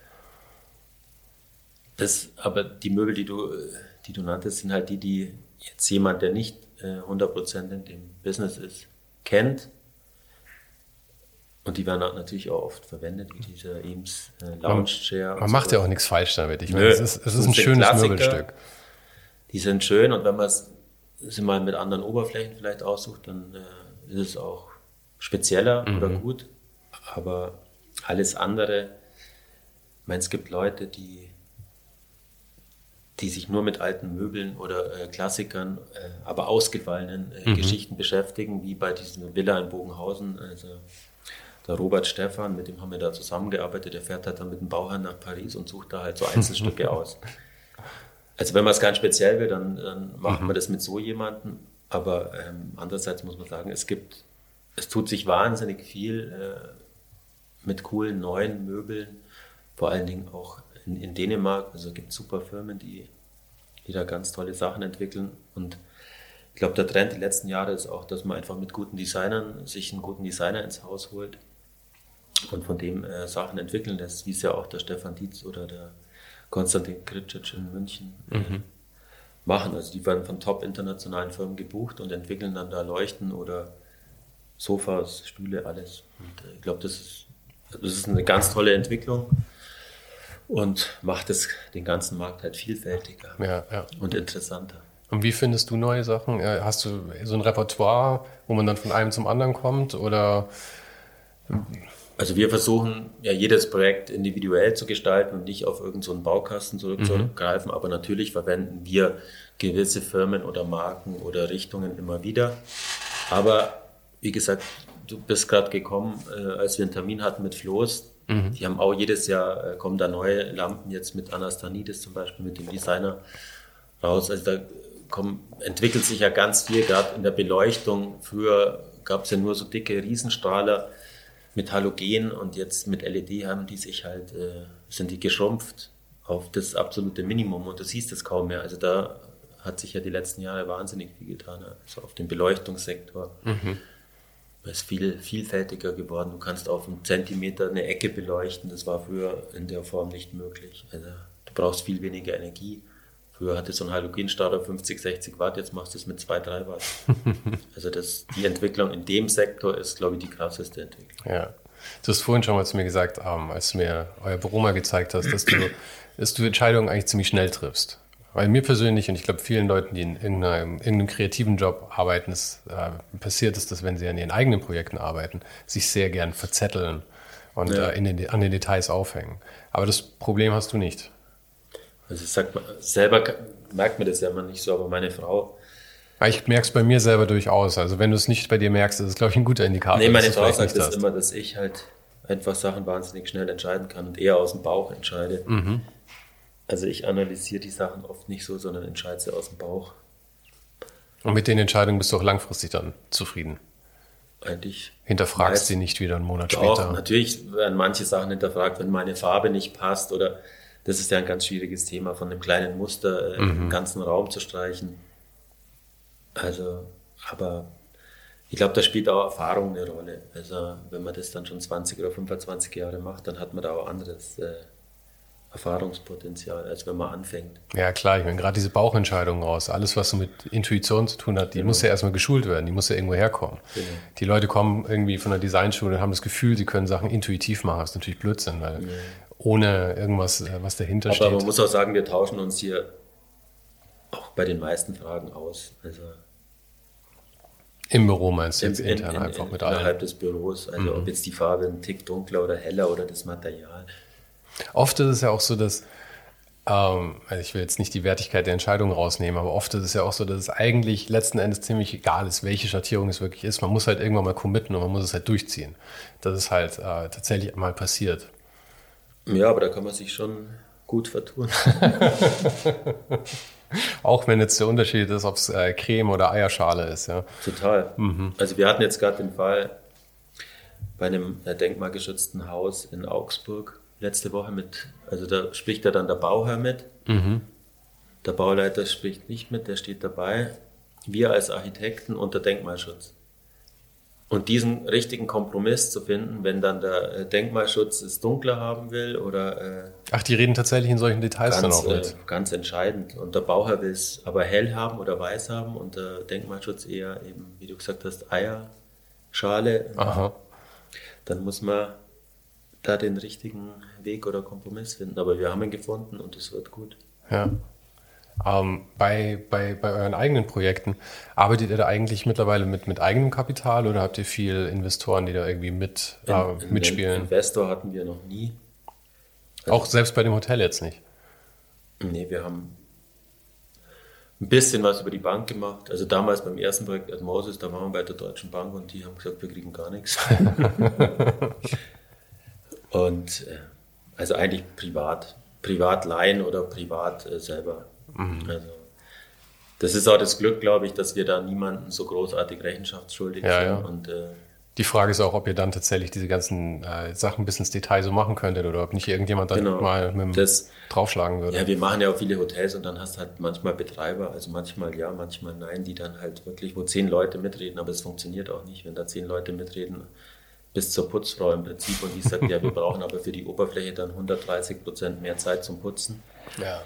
C: Das, aber die Möbel, die du, die du nanntest, sind halt die, die jetzt jemand, der nicht äh, 100% in dem Business ist, kennt. Und die werden auch natürlich auch oft verwendet, wie dieser Eames äh, Lounge Chair.
B: Man, man macht so. ja auch nichts falsch damit. Ich meine, es ist, es ist ein schönes Klassiker. Möbelstück
C: die sind schön und wenn man es mal mit anderen Oberflächen vielleicht aussucht, dann äh, ist es auch spezieller mhm. oder gut. Aber alles andere, ich meine, es gibt Leute, die, die sich nur mit alten Möbeln oder äh, Klassikern, äh, aber ausgefallenen äh, mhm. Geschichten beschäftigen, wie bei diesem Villa in Bogenhausen. Also der Robert Stephan, mit dem haben wir da zusammengearbeitet, der fährt halt dann mit dem Bauherrn nach Paris und sucht da halt so Einzelstücke aus. Also wenn man es ganz speziell will, dann, dann macht mhm. man das mit so jemandem. Aber ähm, andererseits muss man sagen, es gibt, es tut sich wahnsinnig viel äh, mit coolen neuen Möbeln, vor allen Dingen auch in, in Dänemark. Also es gibt super Firmen, die, die da ganz tolle Sachen entwickeln. Und ich glaube, der Trend die letzten Jahre ist auch, dass man einfach mit guten Designern sich einen guten Designer ins Haus holt und von dem äh, Sachen entwickeln lässt, wie es ja auch der Stefan Dietz oder der Konstantin Kritschitsch in München äh, mhm. machen. Also die werden von top internationalen Firmen gebucht und entwickeln dann da Leuchten oder Sofas, Stühle, alles. Und äh, ich glaube, das ist, das ist eine ganz tolle Entwicklung und macht es den ganzen Markt halt vielfältiger
B: ja, ja.
C: und interessanter.
B: Und wie findest du neue Sachen? Hast du so ein Repertoire, wo man dann von einem zum anderen kommt oder
C: also wir versuchen ja jedes Projekt individuell zu gestalten und nicht auf irgendeinen so Baukasten zurückzugreifen, mhm. aber natürlich verwenden wir gewisse Firmen oder Marken oder Richtungen immer wieder. Aber wie gesagt, du bist gerade gekommen, äh, als wir einen Termin hatten mit Floß. Mhm. Die haben auch jedes Jahr, äh, kommen da neue Lampen jetzt mit Anastanidis zum Beispiel, mit dem Designer raus. Also da kommen, entwickelt sich ja ganz viel, gerade in der Beleuchtung. Früher gab es ja nur so dicke Riesenstrahler mit Halogen und jetzt mit LED haben die sich halt, äh, sind die geschrumpft auf das absolute Minimum und du siehst es kaum mehr. Also da hat sich ja die letzten Jahre wahnsinnig viel getan, also auf dem Beleuchtungssektor. Mhm. Es ist viel vielfältiger geworden. Du kannst auf einen Zentimeter eine Ecke beleuchten. Das war früher in der Form nicht möglich. Also du brauchst viel weniger Energie. Früher hatte so ein Halogenstrahl 50, 60 Watt, jetzt machst du es mit 2, 3 Watt. also das, die Entwicklung in dem Sektor ist, glaube ich, die krasseste Entwicklung.
B: Ja. Du hast vorhin schon mal zu mir gesagt, ähm, als du mir euer Büro mal gezeigt hast, dass du, dass du Entscheidungen eigentlich ziemlich schnell triffst. Weil mir persönlich und ich glaube vielen Leuten, die in irgendeinem, irgendeinem kreativen Job arbeiten, es, äh, passiert ist, dass wenn sie an ihren eigenen Projekten arbeiten, sich sehr gern verzetteln und ja. äh, den, an den Details aufhängen. Aber das Problem hast du nicht.
C: Also ich sag mal, selber merkt mir das ja immer nicht so, aber meine Frau.
B: Ich merke es bei mir selber durchaus. Also wenn du es nicht bei dir merkst, ist es, glaube ich, ein guter Indikator.
C: Nee, meine Frau sagt das immer, dass ich halt einfach Sachen wahnsinnig schnell entscheiden kann und eher aus dem Bauch entscheide. Mhm. Also ich analysiere die Sachen oft nicht so, sondern entscheide sie aus dem Bauch.
B: Und mit den Entscheidungen bist du auch langfristig dann zufrieden?
C: Eigentlich.
B: Hinterfragst sie nicht wieder einen Monat doch, später?
C: Natürlich werden manche Sachen hinterfragt, wenn meine Farbe nicht passt oder das ist ja ein ganz schwieriges Thema, von einem kleinen Muster äh, mhm. im ganzen Raum zu streichen. Also, aber ich glaube, da spielt auch Erfahrung eine Rolle. Also, wenn man das dann schon 20 oder 25 Jahre macht, dann hat man da auch anderes äh, Erfahrungspotenzial, als wenn man anfängt.
B: Ja, klar, ich meine, gerade diese Bauchentscheidungen raus, alles, was so mit Intuition zu tun hat, die genau. muss ja erstmal geschult werden, die muss ja irgendwo herkommen. Genau. Die Leute kommen irgendwie von der Designschule und haben das Gefühl, sie können Sachen intuitiv machen. Das ist natürlich Blödsinn, weil ja ohne irgendwas, äh, was dahinter
C: Aber
B: steht.
C: Aber man muss auch sagen, wir tauschen uns hier auch bei den meisten Fragen aus. Also
B: Im Büro meinst du jetzt in, intern in, in, einfach mit
C: allen? Innerhalb des Büros, also mhm. ob jetzt die Farbe ein Tick dunkler oder heller oder das Material.
B: Oft ist es ja auch so, dass, ähm, also ich will jetzt nicht die Wertigkeit der Entscheidung rausnehmen, aber oft ist es ja auch so, dass es eigentlich letzten Endes ziemlich egal ist, welche Schattierung es wirklich ist. Man muss halt irgendwann mal committen und man muss es halt durchziehen. Das ist halt äh, tatsächlich mal passiert.
C: Ja, aber da kann man sich schon gut vertun.
B: Auch wenn jetzt der Unterschied ist, ob es äh, Creme oder Eierschale ist. Ja.
C: Total. Mhm. Also wir hatten jetzt gerade den Fall bei einem äh, denkmalgeschützten Haus in Augsburg letzte Woche mit, also da spricht ja dann der Bauherr mit. Mhm. Der Bauleiter spricht nicht mit, der steht dabei. Wir als Architekten unter Denkmalschutz. Und diesen richtigen Kompromiss zu finden, wenn dann der äh, Denkmalschutz es dunkler haben will oder.
B: Äh, Ach, die reden tatsächlich in solchen Details
C: ganz,
B: dann auch mit.
C: Äh, ganz entscheidend. Und der Bauherr will es aber hell haben oder weiß haben und der Denkmalschutz eher eben, wie du gesagt hast, Eierschale.
B: Aha.
C: Dann muss man da den richtigen Weg oder Kompromiss finden. Aber wir haben ihn gefunden und es wird gut.
B: Ja. Ähm, bei, bei, bei euren eigenen Projekten, arbeitet ihr da eigentlich mittlerweile mit, mit eigenem Kapital oder habt ihr viele Investoren, die da irgendwie mit, äh, in, mitspielen?
C: Investor hatten wir noch nie.
B: Also Auch selbst bei dem Hotel jetzt nicht?
C: Nee, wir haben ein bisschen was über die Bank gemacht. Also damals beim ersten Projekt Atmosis, da waren wir bei der Deutschen Bank und die haben gesagt, wir kriegen gar nichts. und äh, also eigentlich privat, privat leihen oder privat äh, selber. Mhm. Also das ist auch das Glück, glaube ich, dass wir da niemanden so großartig rechenschaftsschuldig
B: ja,
C: sind.
B: Ja.
C: Und, äh,
B: die Frage ist auch, ob ihr dann tatsächlich diese ganzen äh, Sachen bis ins Detail so machen könntet oder ob nicht irgendjemand dann genau, mal mit dem das, draufschlagen würde.
C: Ja, wir machen ja auch viele Hotels und dann hast du halt manchmal Betreiber, also manchmal ja, manchmal nein, die dann halt wirklich, wo zehn Leute mitreden, aber es funktioniert auch nicht, wenn da zehn Leute mitreden, bis zur Putzfrau im Prinzip und die sagt, ja, wir brauchen aber für die Oberfläche dann 130 Prozent mehr Zeit zum Putzen.
B: Ja.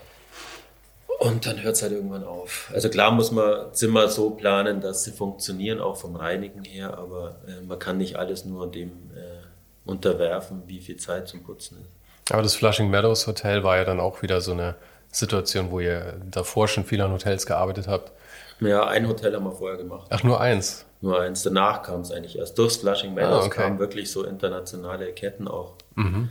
C: Und dann hört es halt irgendwann auf. Also klar muss man Zimmer so planen, dass sie funktionieren, auch vom Reinigen her, aber äh, man kann nicht alles nur dem äh, unterwerfen, wie viel Zeit zum Putzen ist.
B: Aber das Flushing Meadows Hotel war ja dann auch wieder so eine Situation, wo ihr davor schon viel an Hotels gearbeitet habt.
C: Ja, ein Hotel haben wir vorher gemacht.
B: Ach, nur eins?
C: Nur eins. Danach kam es eigentlich erst. Durchs Flushing Meadows ah, okay. kamen wirklich so internationale Ketten auch. Mhm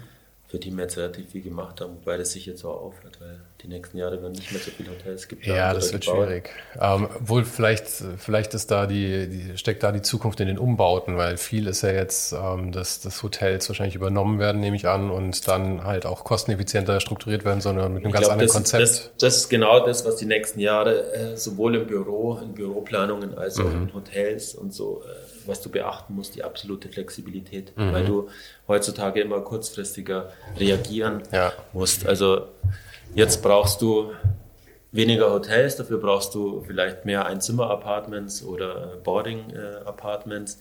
C: für die wir jetzt relativ viel gemacht haben, wobei das sich jetzt auch aufhört, weil die nächsten Jahre werden nicht mehr so viele Hotels geplant.
B: Ja, das wird gebaut. schwierig. Ähm, wohl vielleicht, vielleicht ist da die, die, steckt da die Zukunft in den Umbauten, weil viel ist ja jetzt, ähm, dass, dass Hotels wahrscheinlich übernommen werden, nehme ich an, und dann halt auch kosteneffizienter strukturiert werden, sondern mit einem ich ganz glaub, anderen
C: das
B: Konzept.
C: Das, das, ist genau das, was die nächsten Jahre äh, sowohl im Büro, in Büroplanungen als auch mhm. in Hotels und so äh, was du beachten musst, die absolute Flexibilität, mhm. weil du heutzutage immer kurzfristiger reagieren ja. musst. Also jetzt brauchst du weniger Hotels, dafür brauchst du vielleicht mehr Einzimmer-Apartments oder äh, Boarding-Apartments.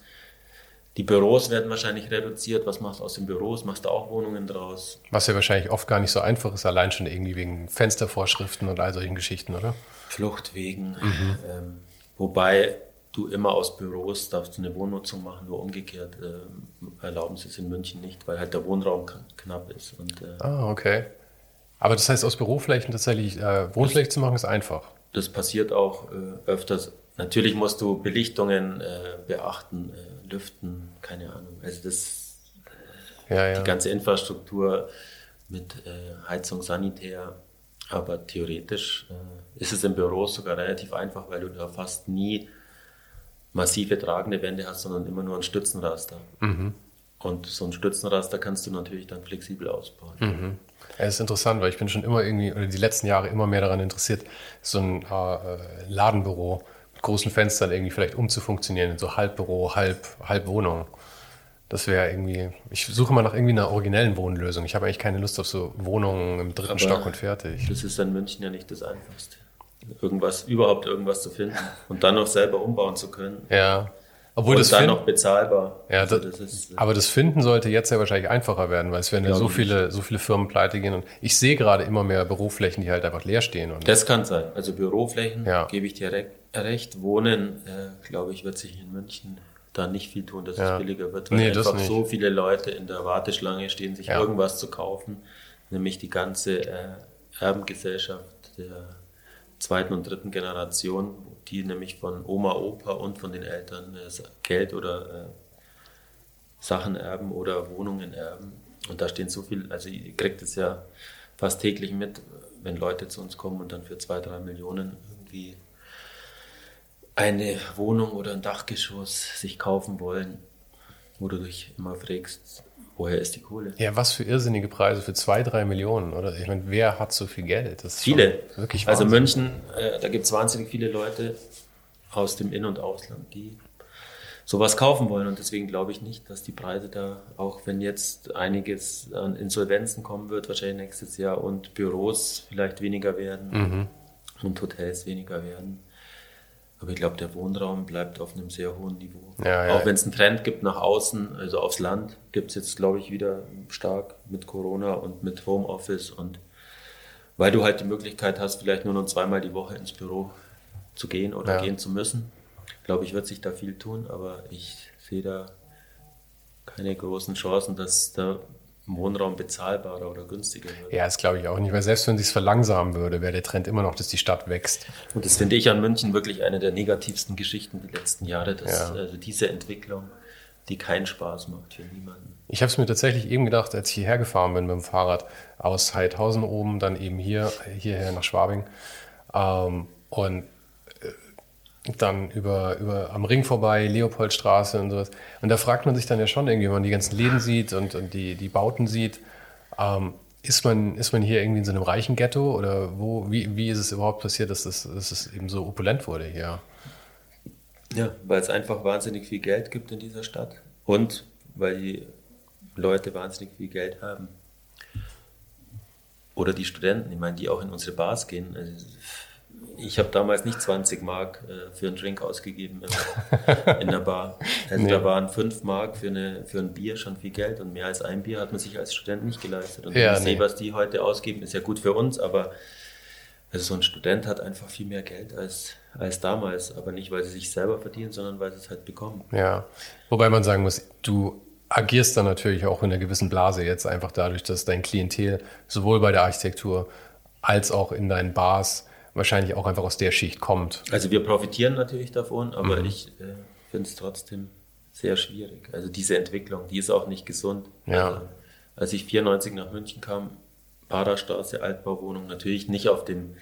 C: Die Büros werden wahrscheinlich reduziert. Was machst du aus den Büros? Machst du auch Wohnungen draus?
B: Was ja wahrscheinlich oft gar nicht so einfach ist, allein schon irgendwie wegen Fenstervorschriften und all solchen Geschichten, oder?
C: Fluchtwegen. Mhm. Ähm, wobei du immer aus Büros darfst du eine Wohnnutzung machen, nur umgekehrt äh, erlauben sie es in München nicht, weil halt der Wohnraum knapp ist. Und, äh,
B: ah, okay. Aber das heißt, aus Büroflächen tatsächlich äh, Wohnfläche zu machen, ist einfach.
C: Das passiert auch äh, öfters. Natürlich musst du Belichtungen äh, beachten, äh, lüften, keine Ahnung. Also das,
B: ja, ja.
C: die ganze Infrastruktur mit Heizung, Sanitär. Aber theoretisch ist es im Büro sogar relativ einfach, weil du da fast nie massive tragende Wände hast, sondern immer nur ein Stützenraster. Mhm. Und so ein Stützenraster kannst du natürlich dann flexibel ausbauen.
B: Mhm. Ja, das ist interessant, weil ich bin schon immer irgendwie, oder die letzten Jahre immer mehr daran interessiert, so ein äh, Ladenbüro mit großen Fenstern irgendwie vielleicht umzufunktionieren in so Halbbüro, Halb, Halbwohnung. Das wäre irgendwie, ich suche mal nach irgendwie einer originellen Wohnlösung. Ich habe eigentlich keine Lust auf so Wohnungen im dritten Aber Stock und fertig.
C: Das ist in München ja nicht das Einfachste irgendwas, überhaupt irgendwas zu finden und dann noch selber umbauen zu können.
B: Ja.
C: Obwohl und das dann noch bezahlbar.
B: Ja, also das, das ist, aber das Finden sollte jetzt ja wahrscheinlich einfacher werden, weil es werden ja so viele, so viele Firmen pleite gehen. Und ich sehe gerade immer mehr Büroflächen, die halt einfach leer stehen. Und
C: das kann sein. Also Büroflächen, ja. gebe ich dir recht. Wohnen, äh, glaube ich, wird sich in München da nicht viel tun, dass ja. es billiger wird, weil nee, einfach so viele Leute in der Warteschlange stehen, sich ja. irgendwas zu kaufen, nämlich die ganze äh, Erbengesellschaft der zweiten und dritten Generation, die nämlich von Oma, Opa und von den Eltern äh, Geld oder äh, Sachen erben oder Wohnungen erben. Und da stehen so viel, also ihr kriegt es ja fast täglich mit, wenn Leute zu uns kommen und dann für zwei, drei Millionen irgendwie eine Wohnung oder ein Dachgeschoss sich kaufen wollen, wo du dich immer fragst, woher ist die Kohle?
B: Ja, was für irrsinnige Preise für zwei, drei Millionen, oder? Ich meine, wer hat so viel Geld?
C: viele. Wirklich also München, äh, da gibt es wahnsinnig viele Leute aus dem In- und Ausland, die sowas kaufen wollen. Und deswegen glaube ich nicht, dass die Preise da, auch wenn jetzt einiges an Insolvenzen kommen wird, wahrscheinlich nächstes Jahr, und Büros vielleicht weniger werden mhm. und Hotels weniger werden, aber ich glaube, der Wohnraum bleibt auf einem sehr hohen Niveau.
B: Ja, ja.
C: Auch wenn es einen Trend gibt nach außen, also aufs Land, gibt es jetzt, glaube ich, wieder stark mit Corona und mit Homeoffice und weil du halt die Möglichkeit hast, vielleicht nur noch zweimal die Woche ins Büro zu gehen oder ja. gehen zu müssen. Glaube ich, wird sich da viel tun, aber ich sehe da keine großen Chancen, dass da Wohnraum bezahlbarer oder günstiger wird.
B: Ja, das glaube ich auch nicht, weil selbst wenn sich verlangsamen würde, wäre der Trend immer noch, dass die Stadt wächst.
C: Und das finde ich an München wirklich eine der negativsten Geschichten der letzten Jahre, dass ja. also diese Entwicklung, die keinen Spaß macht für niemanden.
B: Ich habe es mir tatsächlich eben gedacht, als ich hierher gefahren bin mit dem Fahrrad aus Heidhausen oben, dann eben hier hierher nach Schwabing. Ähm, und dann über, über am Ring vorbei, Leopoldstraße und sowas. Und da fragt man sich dann ja schon irgendwie, wenn man die ganzen Läden sieht und, und die, die Bauten sieht, ähm, ist man, ist man hier irgendwie in so einem reichen Ghetto oder wo, wie, wie ist es überhaupt passiert, dass, das, dass es eben so opulent wurde hier?
C: Ja, weil es einfach wahnsinnig viel Geld gibt in dieser Stadt und weil die Leute wahnsinnig viel Geld haben. Oder die Studenten, ich meine, die auch in unsere Bars gehen. Also ich habe damals nicht 20 Mark äh, für einen Drink ausgegeben in, in der Bar. Also nee. da waren 5 Mark für, eine, für ein Bier schon viel Geld und mehr als ein Bier hat man sich als Student nicht geleistet. Und ja, ich nee. sehe, was die heute ausgeben, ist ja gut für uns, aber also so ein Student hat einfach viel mehr Geld als, als damals, aber nicht, weil sie sich selber verdienen, sondern weil sie es halt bekommen.
B: Ja, wobei man sagen muss, du agierst dann natürlich auch in einer gewissen Blase jetzt einfach dadurch, dass dein Klientel sowohl bei der Architektur als auch in deinen Bars wahrscheinlich auch einfach aus der Schicht kommt.
C: Also wir profitieren natürlich davon, aber mhm. ich äh, finde es trotzdem sehr schwierig. Also diese Entwicklung, die ist auch nicht gesund.
B: Ja.
C: Also, als ich 94 nach München kam, Baderstraße, Altbauwohnung, natürlich nicht auf dem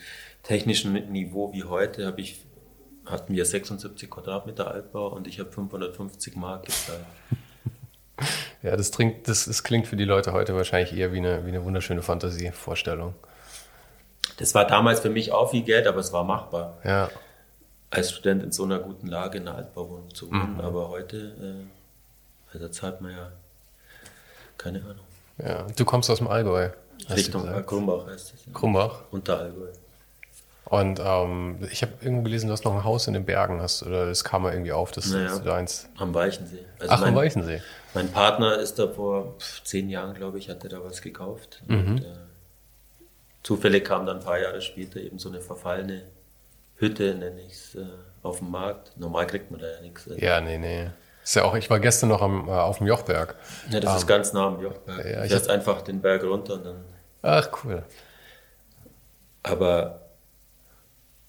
C: technischen Niveau wie heute, habe ich hatten wir 76 Quadratmeter Altbau und ich habe 550 Mark gezahlt.
B: Ja, das, trinkt, das, das klingt für die Leute heute wahrscheinlich eher wie eine, wie eine wunderschöne Fantasievorstellung.
C: Das war damals für mich auch viel Geld, aber es war machbar.
B: Ja.
C: Als Student in so einer guten Lage in einer Altbauwohnung zu wohnen. Mhm. Aber heute, äh, also zahlt man ja keine Ahnung.
B: Ja, du kommst aus dem Allgäu.
C: Richtung Krumbach heißt es.
B: Ja. Krumbach?
C: Unter Allgäu.
B: Und ähm, ich habe irgendwo gelesen, du hast noch ein Haus in den Bergen, hast, oder das kam mal irgendwie auf, das naja, ist deins.
C: Am Weichensee.
B: Also Ach, mein, am Weichensee.
C: Mein Partner ist da vor zehn Jahren, glaube ich, hatte da was gekauft. Mhm. Und, äh, zufällig kam dann ein paar Jahre später eben so eine verfallene Hütte, nenne ich es, äh, auf dem Markt. Normal kriegt man da ja nichts.
B: Also. Ja, nee, nee. Ist ja auch, ich war gestern noch am, äh, auf dem Jochberg.
C: Ja, das um, ist ähm, ganz nah am Jochberg. Ja, ich fährst einfach den Berg runter und dann.
B: Ach, cool.
C: Aber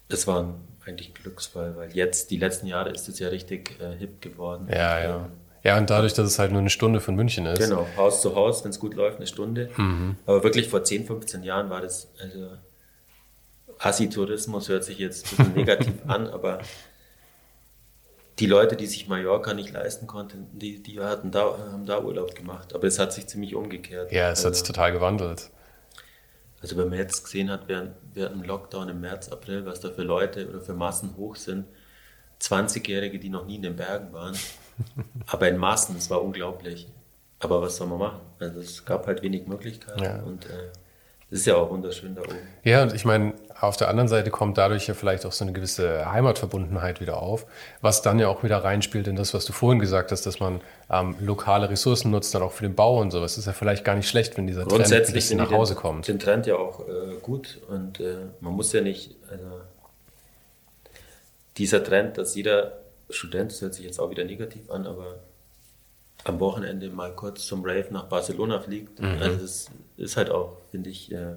C: das war eigentlich ein Glücksfall, weil jetzt, die letzten Jahre, ist es ja richtig äh, hip geworden.
B: Ja, ja. Ähm, ja, und dadurch, dass es halt nur eine Stunde von München ist.
C: Genau, Haus zu Haus, wenn es gut läuft, eine Stunde. Mhm. Aber wirklich vor 10, 15 Jahren war das, also Assi-Tourismus hört sich jetzt ein bisschen negativ an, aber die Leute, die sich Mallorca nicht leisten konnten, die, die hatten da, haben da Urlaub gemacht. Aber es hat sich ziemlich umgekehrt.
B: Ja, es also, hat sich total gewandelt.
C: Also wenn man jetzt gesehen hat, während, während dem Lockdown im März, April, was da für Leute oder für Massen hoch sind, 20-Jährige, die noch nie in den Bergen waren, aber in Maßen, es war unglaublich. Aber was soll man machen? Also es gab halt wenig Möglichkeiten ja. und äh, das ist ja auch wunderschön da oben.
B: Ja, und ich meine, auf der anderen Seite kommt dadurch ja vielleicht auch so eine gewisse Heimatverbundenheit wieder auf, was dann ja auch wieder reinspielt in das, was du vorhin gesagt hast, dass man ähm, lokale Ressourcen nutzt, dann auch für den Bau und sowas. Das ist ja vielleicht gar nicht schlecht, wenn dieser
C: Trend ein bisschen nach Hause kommt. Den Trend ja auch äh, gut und äh, man muss ja nicht, also dieser Trend, dass jeder Student, das hört sich jetzt auch wieder negativ an, aber am Wochenende mal kurz zum Rave nach Barcelona fliegt. Mhm. Also das ist halt auch, finde ich, äh,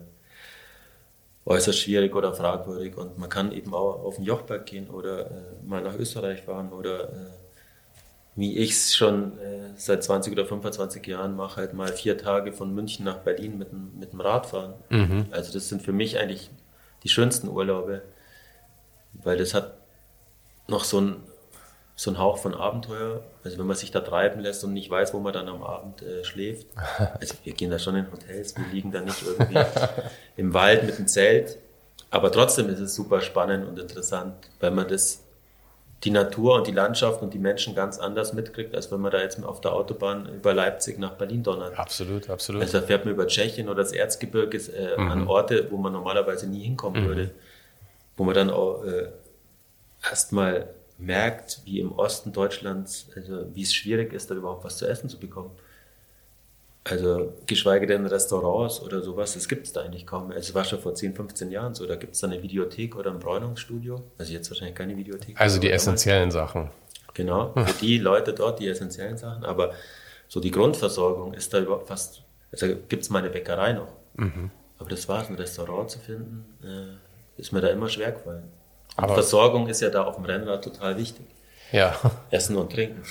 C: äußerst schwierig oder fragwürdig. Und man kann eben auch auf den Jochberg gehen oder äh, mal nach Österreich fahren oder äh, wie ich es schon äh, seit 20 oder 25 Jahren mache, halt mal vier Tage von München nach Berlin mit, mit dem Rad fahren. Mhm. Also das sind für mich eigentlich die schönsten Urlaube, weil das hat noch so ein so ein Hauch von Abenteuer. Also wenn man sich da treiben lässt und nicht weiß, wo man dann am Abend äh, schläft. Also wir gehen da schon in Hotels, wir liegen da nicht irgendwie im Wald mit dem Zelt. Aber trotzdem ist es super spannend und interessant, weil man das, die Natur und die Landschaft und die Menschen ganz anders mitkriegt, als wenn man da jetzt auf der Autobahn über Leipzig nach Berlin donnert.
B: Absolut, absolut.
C: Also da fährt man über Tschechien oder das Erzgebirge äh, mhm. an Orte, wo man normalerweise nie hinkommen mhm. würde. Wo man dann auch äh, erstmal merkt, wie im Osten Deutschlands, also wie es schwierig ist, da überhaupt was zu essen zu bekommen. Also geschweige denn Restaurants oder sowas, das gibt es da eigentlich kaum mehr. Also es war schon vor 10, 15 Jahren so. Da gibt es da eine Videothek oder ein Bräunungsstudio. Also jetzt wahrscheinlich keine Videothek.
B: Also die essentiellen Sachen.
C: Genau, für die Leute dort die essentiellen Sachen. Aber so die Grundversorgung ist da überhaupt fast, also gibt es mal eine Bäckerei noch. Mhm. Aber das war es, ein Restaurant zu finden, äh, ist mir da immer schwer gefallen. Aber Versorgung ist ja da auf dem Rennrad total wichtig.
B: Ja.
C: Essen und Trinken.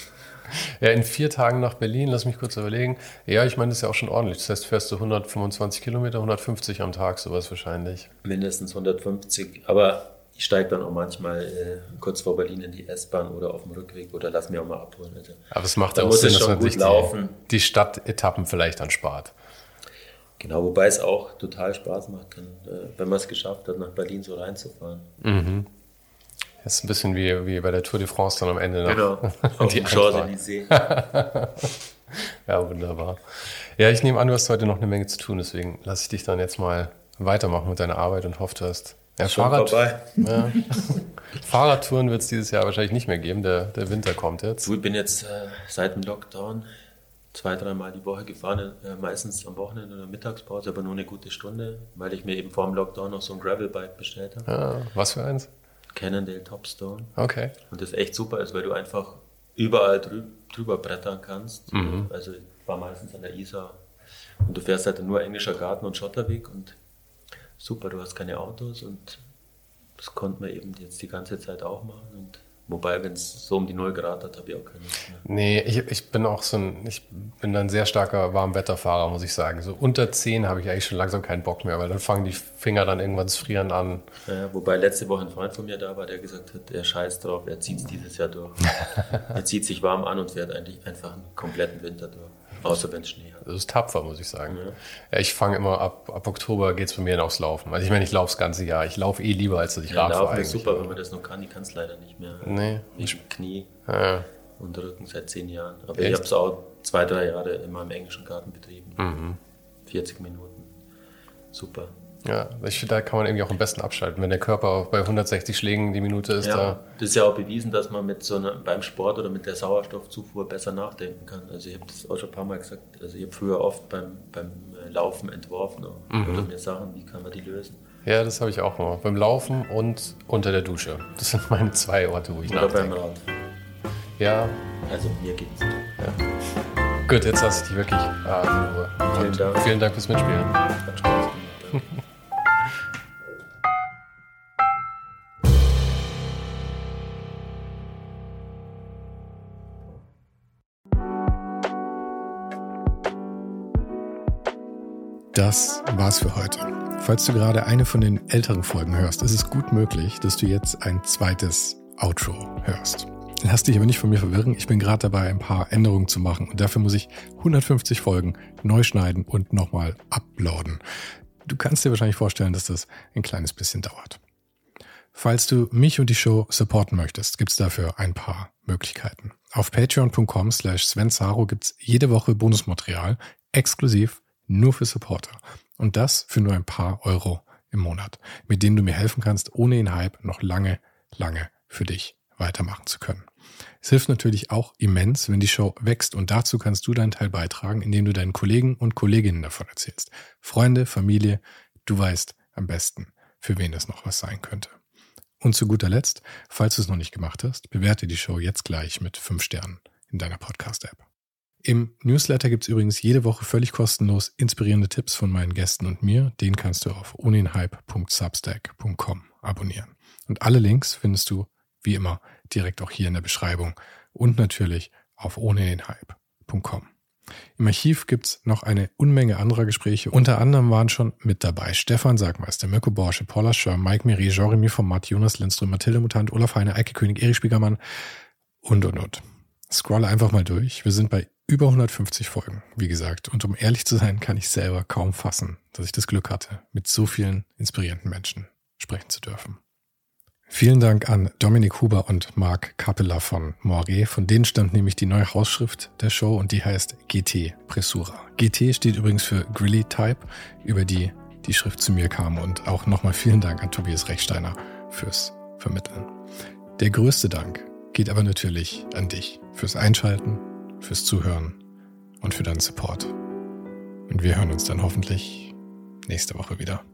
B: Ja, in vier Tagen nach Berlin, lass mich kurz überlegen. Ja, ich meine, das ist ja auch schon ordentlich. Das heißt, fährst du 125 Kilometer, 150 am Tag, sowas wahrscheinlich.
C: Mindestens 150. Aber ich steige dann auch manchmal äh, kurz vor Berlin in die S-Bahn oder auf dem Rückweg oder lass mich auch mal abholen. Also,
B: Aber es macht auch Sinn, dass man sich die, die Stadtetappen vielleicht dann spart.
C: Genau, wobei es auch total Spaß macht, äh, wenn man es geschafft hat, nach Berlin so reinzufahren.
B: Mhm. Das ist ein bisschen wie, wie bei der Tour de France dann am Ende. Noch.
C: Genau, auf die Champs-Élysées.
B: ja, wunderbar. Ja, ich nehme an, du hast heute noch eine Menge zu tun, deswegen lasse ich dich dann jetzt mal weitermachen mit deiner Arbeit und hoffe, du hast ja, Fahrrad, ja. Fahrradtouren wird es dieses Jahr wahrscheinlich nicht mehr geben. Der, der Winter kommt jetzt.
C: Ich bin jetzt äh, seit dem Lockdown zwei, dreimal die Woche gefahren, äh, meistens am Wochenende oder Mittagspause, aber nur eine gute Stunde, weil ich mir eben vor dem Lockdown noch so ein Gravelbike bestellt habe.
B: Ja, was für eins?
C: Cannondale Topstone.
B: Okay.
C: Und das echt super ist, weil du einfach überall drü drüber brettern kannst.
B: Mhm.
C: Also ich war meistens an der Isar und du fährst halt nur englischer Garten und Schotterweg und super, du hast keine Autos und das konnte man eben jetzt die ganze Zeit auch machen. Und wobei, wenn es so um die 0 Grad hat, habe ich auch keine Lust mehr.
B: Nee, ich, ich bin auch so ein, ich bin ein sehr starker Warmwetterfahrer, muss ich sagen. So unter 10 habe ich eigentlich schon langsam keinen Bock mehr, weil dann fangen die Finger dann irgendwann zu frieren an.
C: Ja, wobei letzte Woche ein Freund von mir da war, der gesagt hat, er scheißt drauf, er zieht es dieses Jahr durch. er zieht sich warm an und fährt eigentlich einfach einen kompletten Winter durch. Außer wenn es Schnee hat.
B: Das ist tapfer, muss ich sagen. Ja. ich fange immer ab, ab Oktober geht es bei mir aufs Laufen. Also ich meine, ich laufe das ganze Jahr. Ich laufe eh lieber, als dass ich ja, Rad
C: Laufen ist super, wenn man das noch kann. Ich kann es leider nicht mehr.
B: Nee.
C: Wegen Knie
B: ja.
C: und Rücken seit zehn Jahren. Aber Echt? ich habe es auch zwei, drei Jahre immer im englischen Garten betrieben.
B: Mhm.
C: 40 Minuten. Super.
B: Ja, ich finde, da kann man irgendwie auch am besten abschalten. Wenn der Körper bei 160 Schlägen die Minute ist.
C: Ja,
B: da
C: das ist ja auch bewiesen, dass man mit so einer, beim Sport oder mit der Sauerstoffzufuhr besser nachdenken kann. Also ich habe das auch schon ein paar Mal gesagt. Also ich habe früher oft beim, beim Laufen entworfen mhm. oder mir Sachen, wie kann man die lösen.
B: Ja, das habe ich auch mal. Beim Laufen und unter der Dusche. Das sind meine zwei Orte, wo ich
C: oder nachdenke. Beim Rad.
B: Ja.
C: Also mir geht's.
B: Ja. Gut, jetzt lasse ich dich wirklich äh, in Ruhe.
C: Vielen Dank.
B: Vielen Dank fürs Mitspielen.
C: Hat Spaß gemacht.
A: Das war's für heute. Falls du gerade eine von den älteren Folgen hörst, ist es gut möglich, dass du jetzt ein zweites Outro hörst. Lass dich aber nicht von mir verwirren. Ich bin gerade dabei, ein paar Änderungen zu machen und dafür muss ich 150 Folgen neu schneiden und nochmal uploaden. Du kannst dir wahrscheinlich vorstellen, dass das ein kleines bisschen dauert. Falls du mich und die Show supporten möchtest, gibt's dafür ein paar Möglichkeiten. Auf patreon.com slash svensaro gibt's jede Woche Bonusmaterial exklusiv nur für Supporter. Und das für nur ein paar Euro im Monat, mit denen du mir helfen kannst, ohne den Hype noch lange, lange für dich weitermachen zu können. Es hilft natürlich auch immens, wenn die Show wächst und dazu kannst du deinen Teil beitragen, indem du deinen Kollegen und Kolleginnen davon erzählst. Freunde, Familie, du weißt am besten, für wen das noch was sein könnte. Und zu guter Letzt, falls du es noch nicht gemacht hast, bewerte die Show jetzt gleich mit fünf Sternen in deiner Podcast-App. Im Newsletter gibt's übrigens jede Woche völlig kostenlos inspirierende Tipps von meinen Gästen und mir. Den kannst du auf uninhype.substack.com abonnieren. Und alle Links findest du, wie immer, direkt auch hier in der Beschreibung und natürlich auf ohnedenhype.com. Im Archiv gibt's noch eine Unmenge anderer Gespräche. Unter anderem waren schon mit dabei Stefan Sagmeister, Mirko Borsche, Paula Schör, Mike Miri, Jeremy Format, Jonas Lindström, Mathilde Mutant, Olaf Heine, Eike König, Erich Spiegermann und, und, und. Scrolle einfach mal durch. Wir sind bei über 150 Folgen, wie gesagt. Und um ehrlich zu sein, kann ich selber kaum fassen, dass ich das Glück hatte, mit so vielen inspirierenden Menschen sprechen zu dürfen. Vielen Dank an Dominik Huber und Marc Capella von Moiré. Von denen stammt nämlich die neue Hausschrift der Show und die heißt GT Pressura. GT steht übrigens für Grilly Type, über die die Schrift zu mir kam. Und auch nochmal vielen Dank an Tobias Rechsteiner fürs Vermitteln. Der größte Dank geht aber natürlich an dich fürs Einschalten, fürs Zuhören und für deinen Support. Und wir hören uns dann hoffentlich nächste Woche wieder.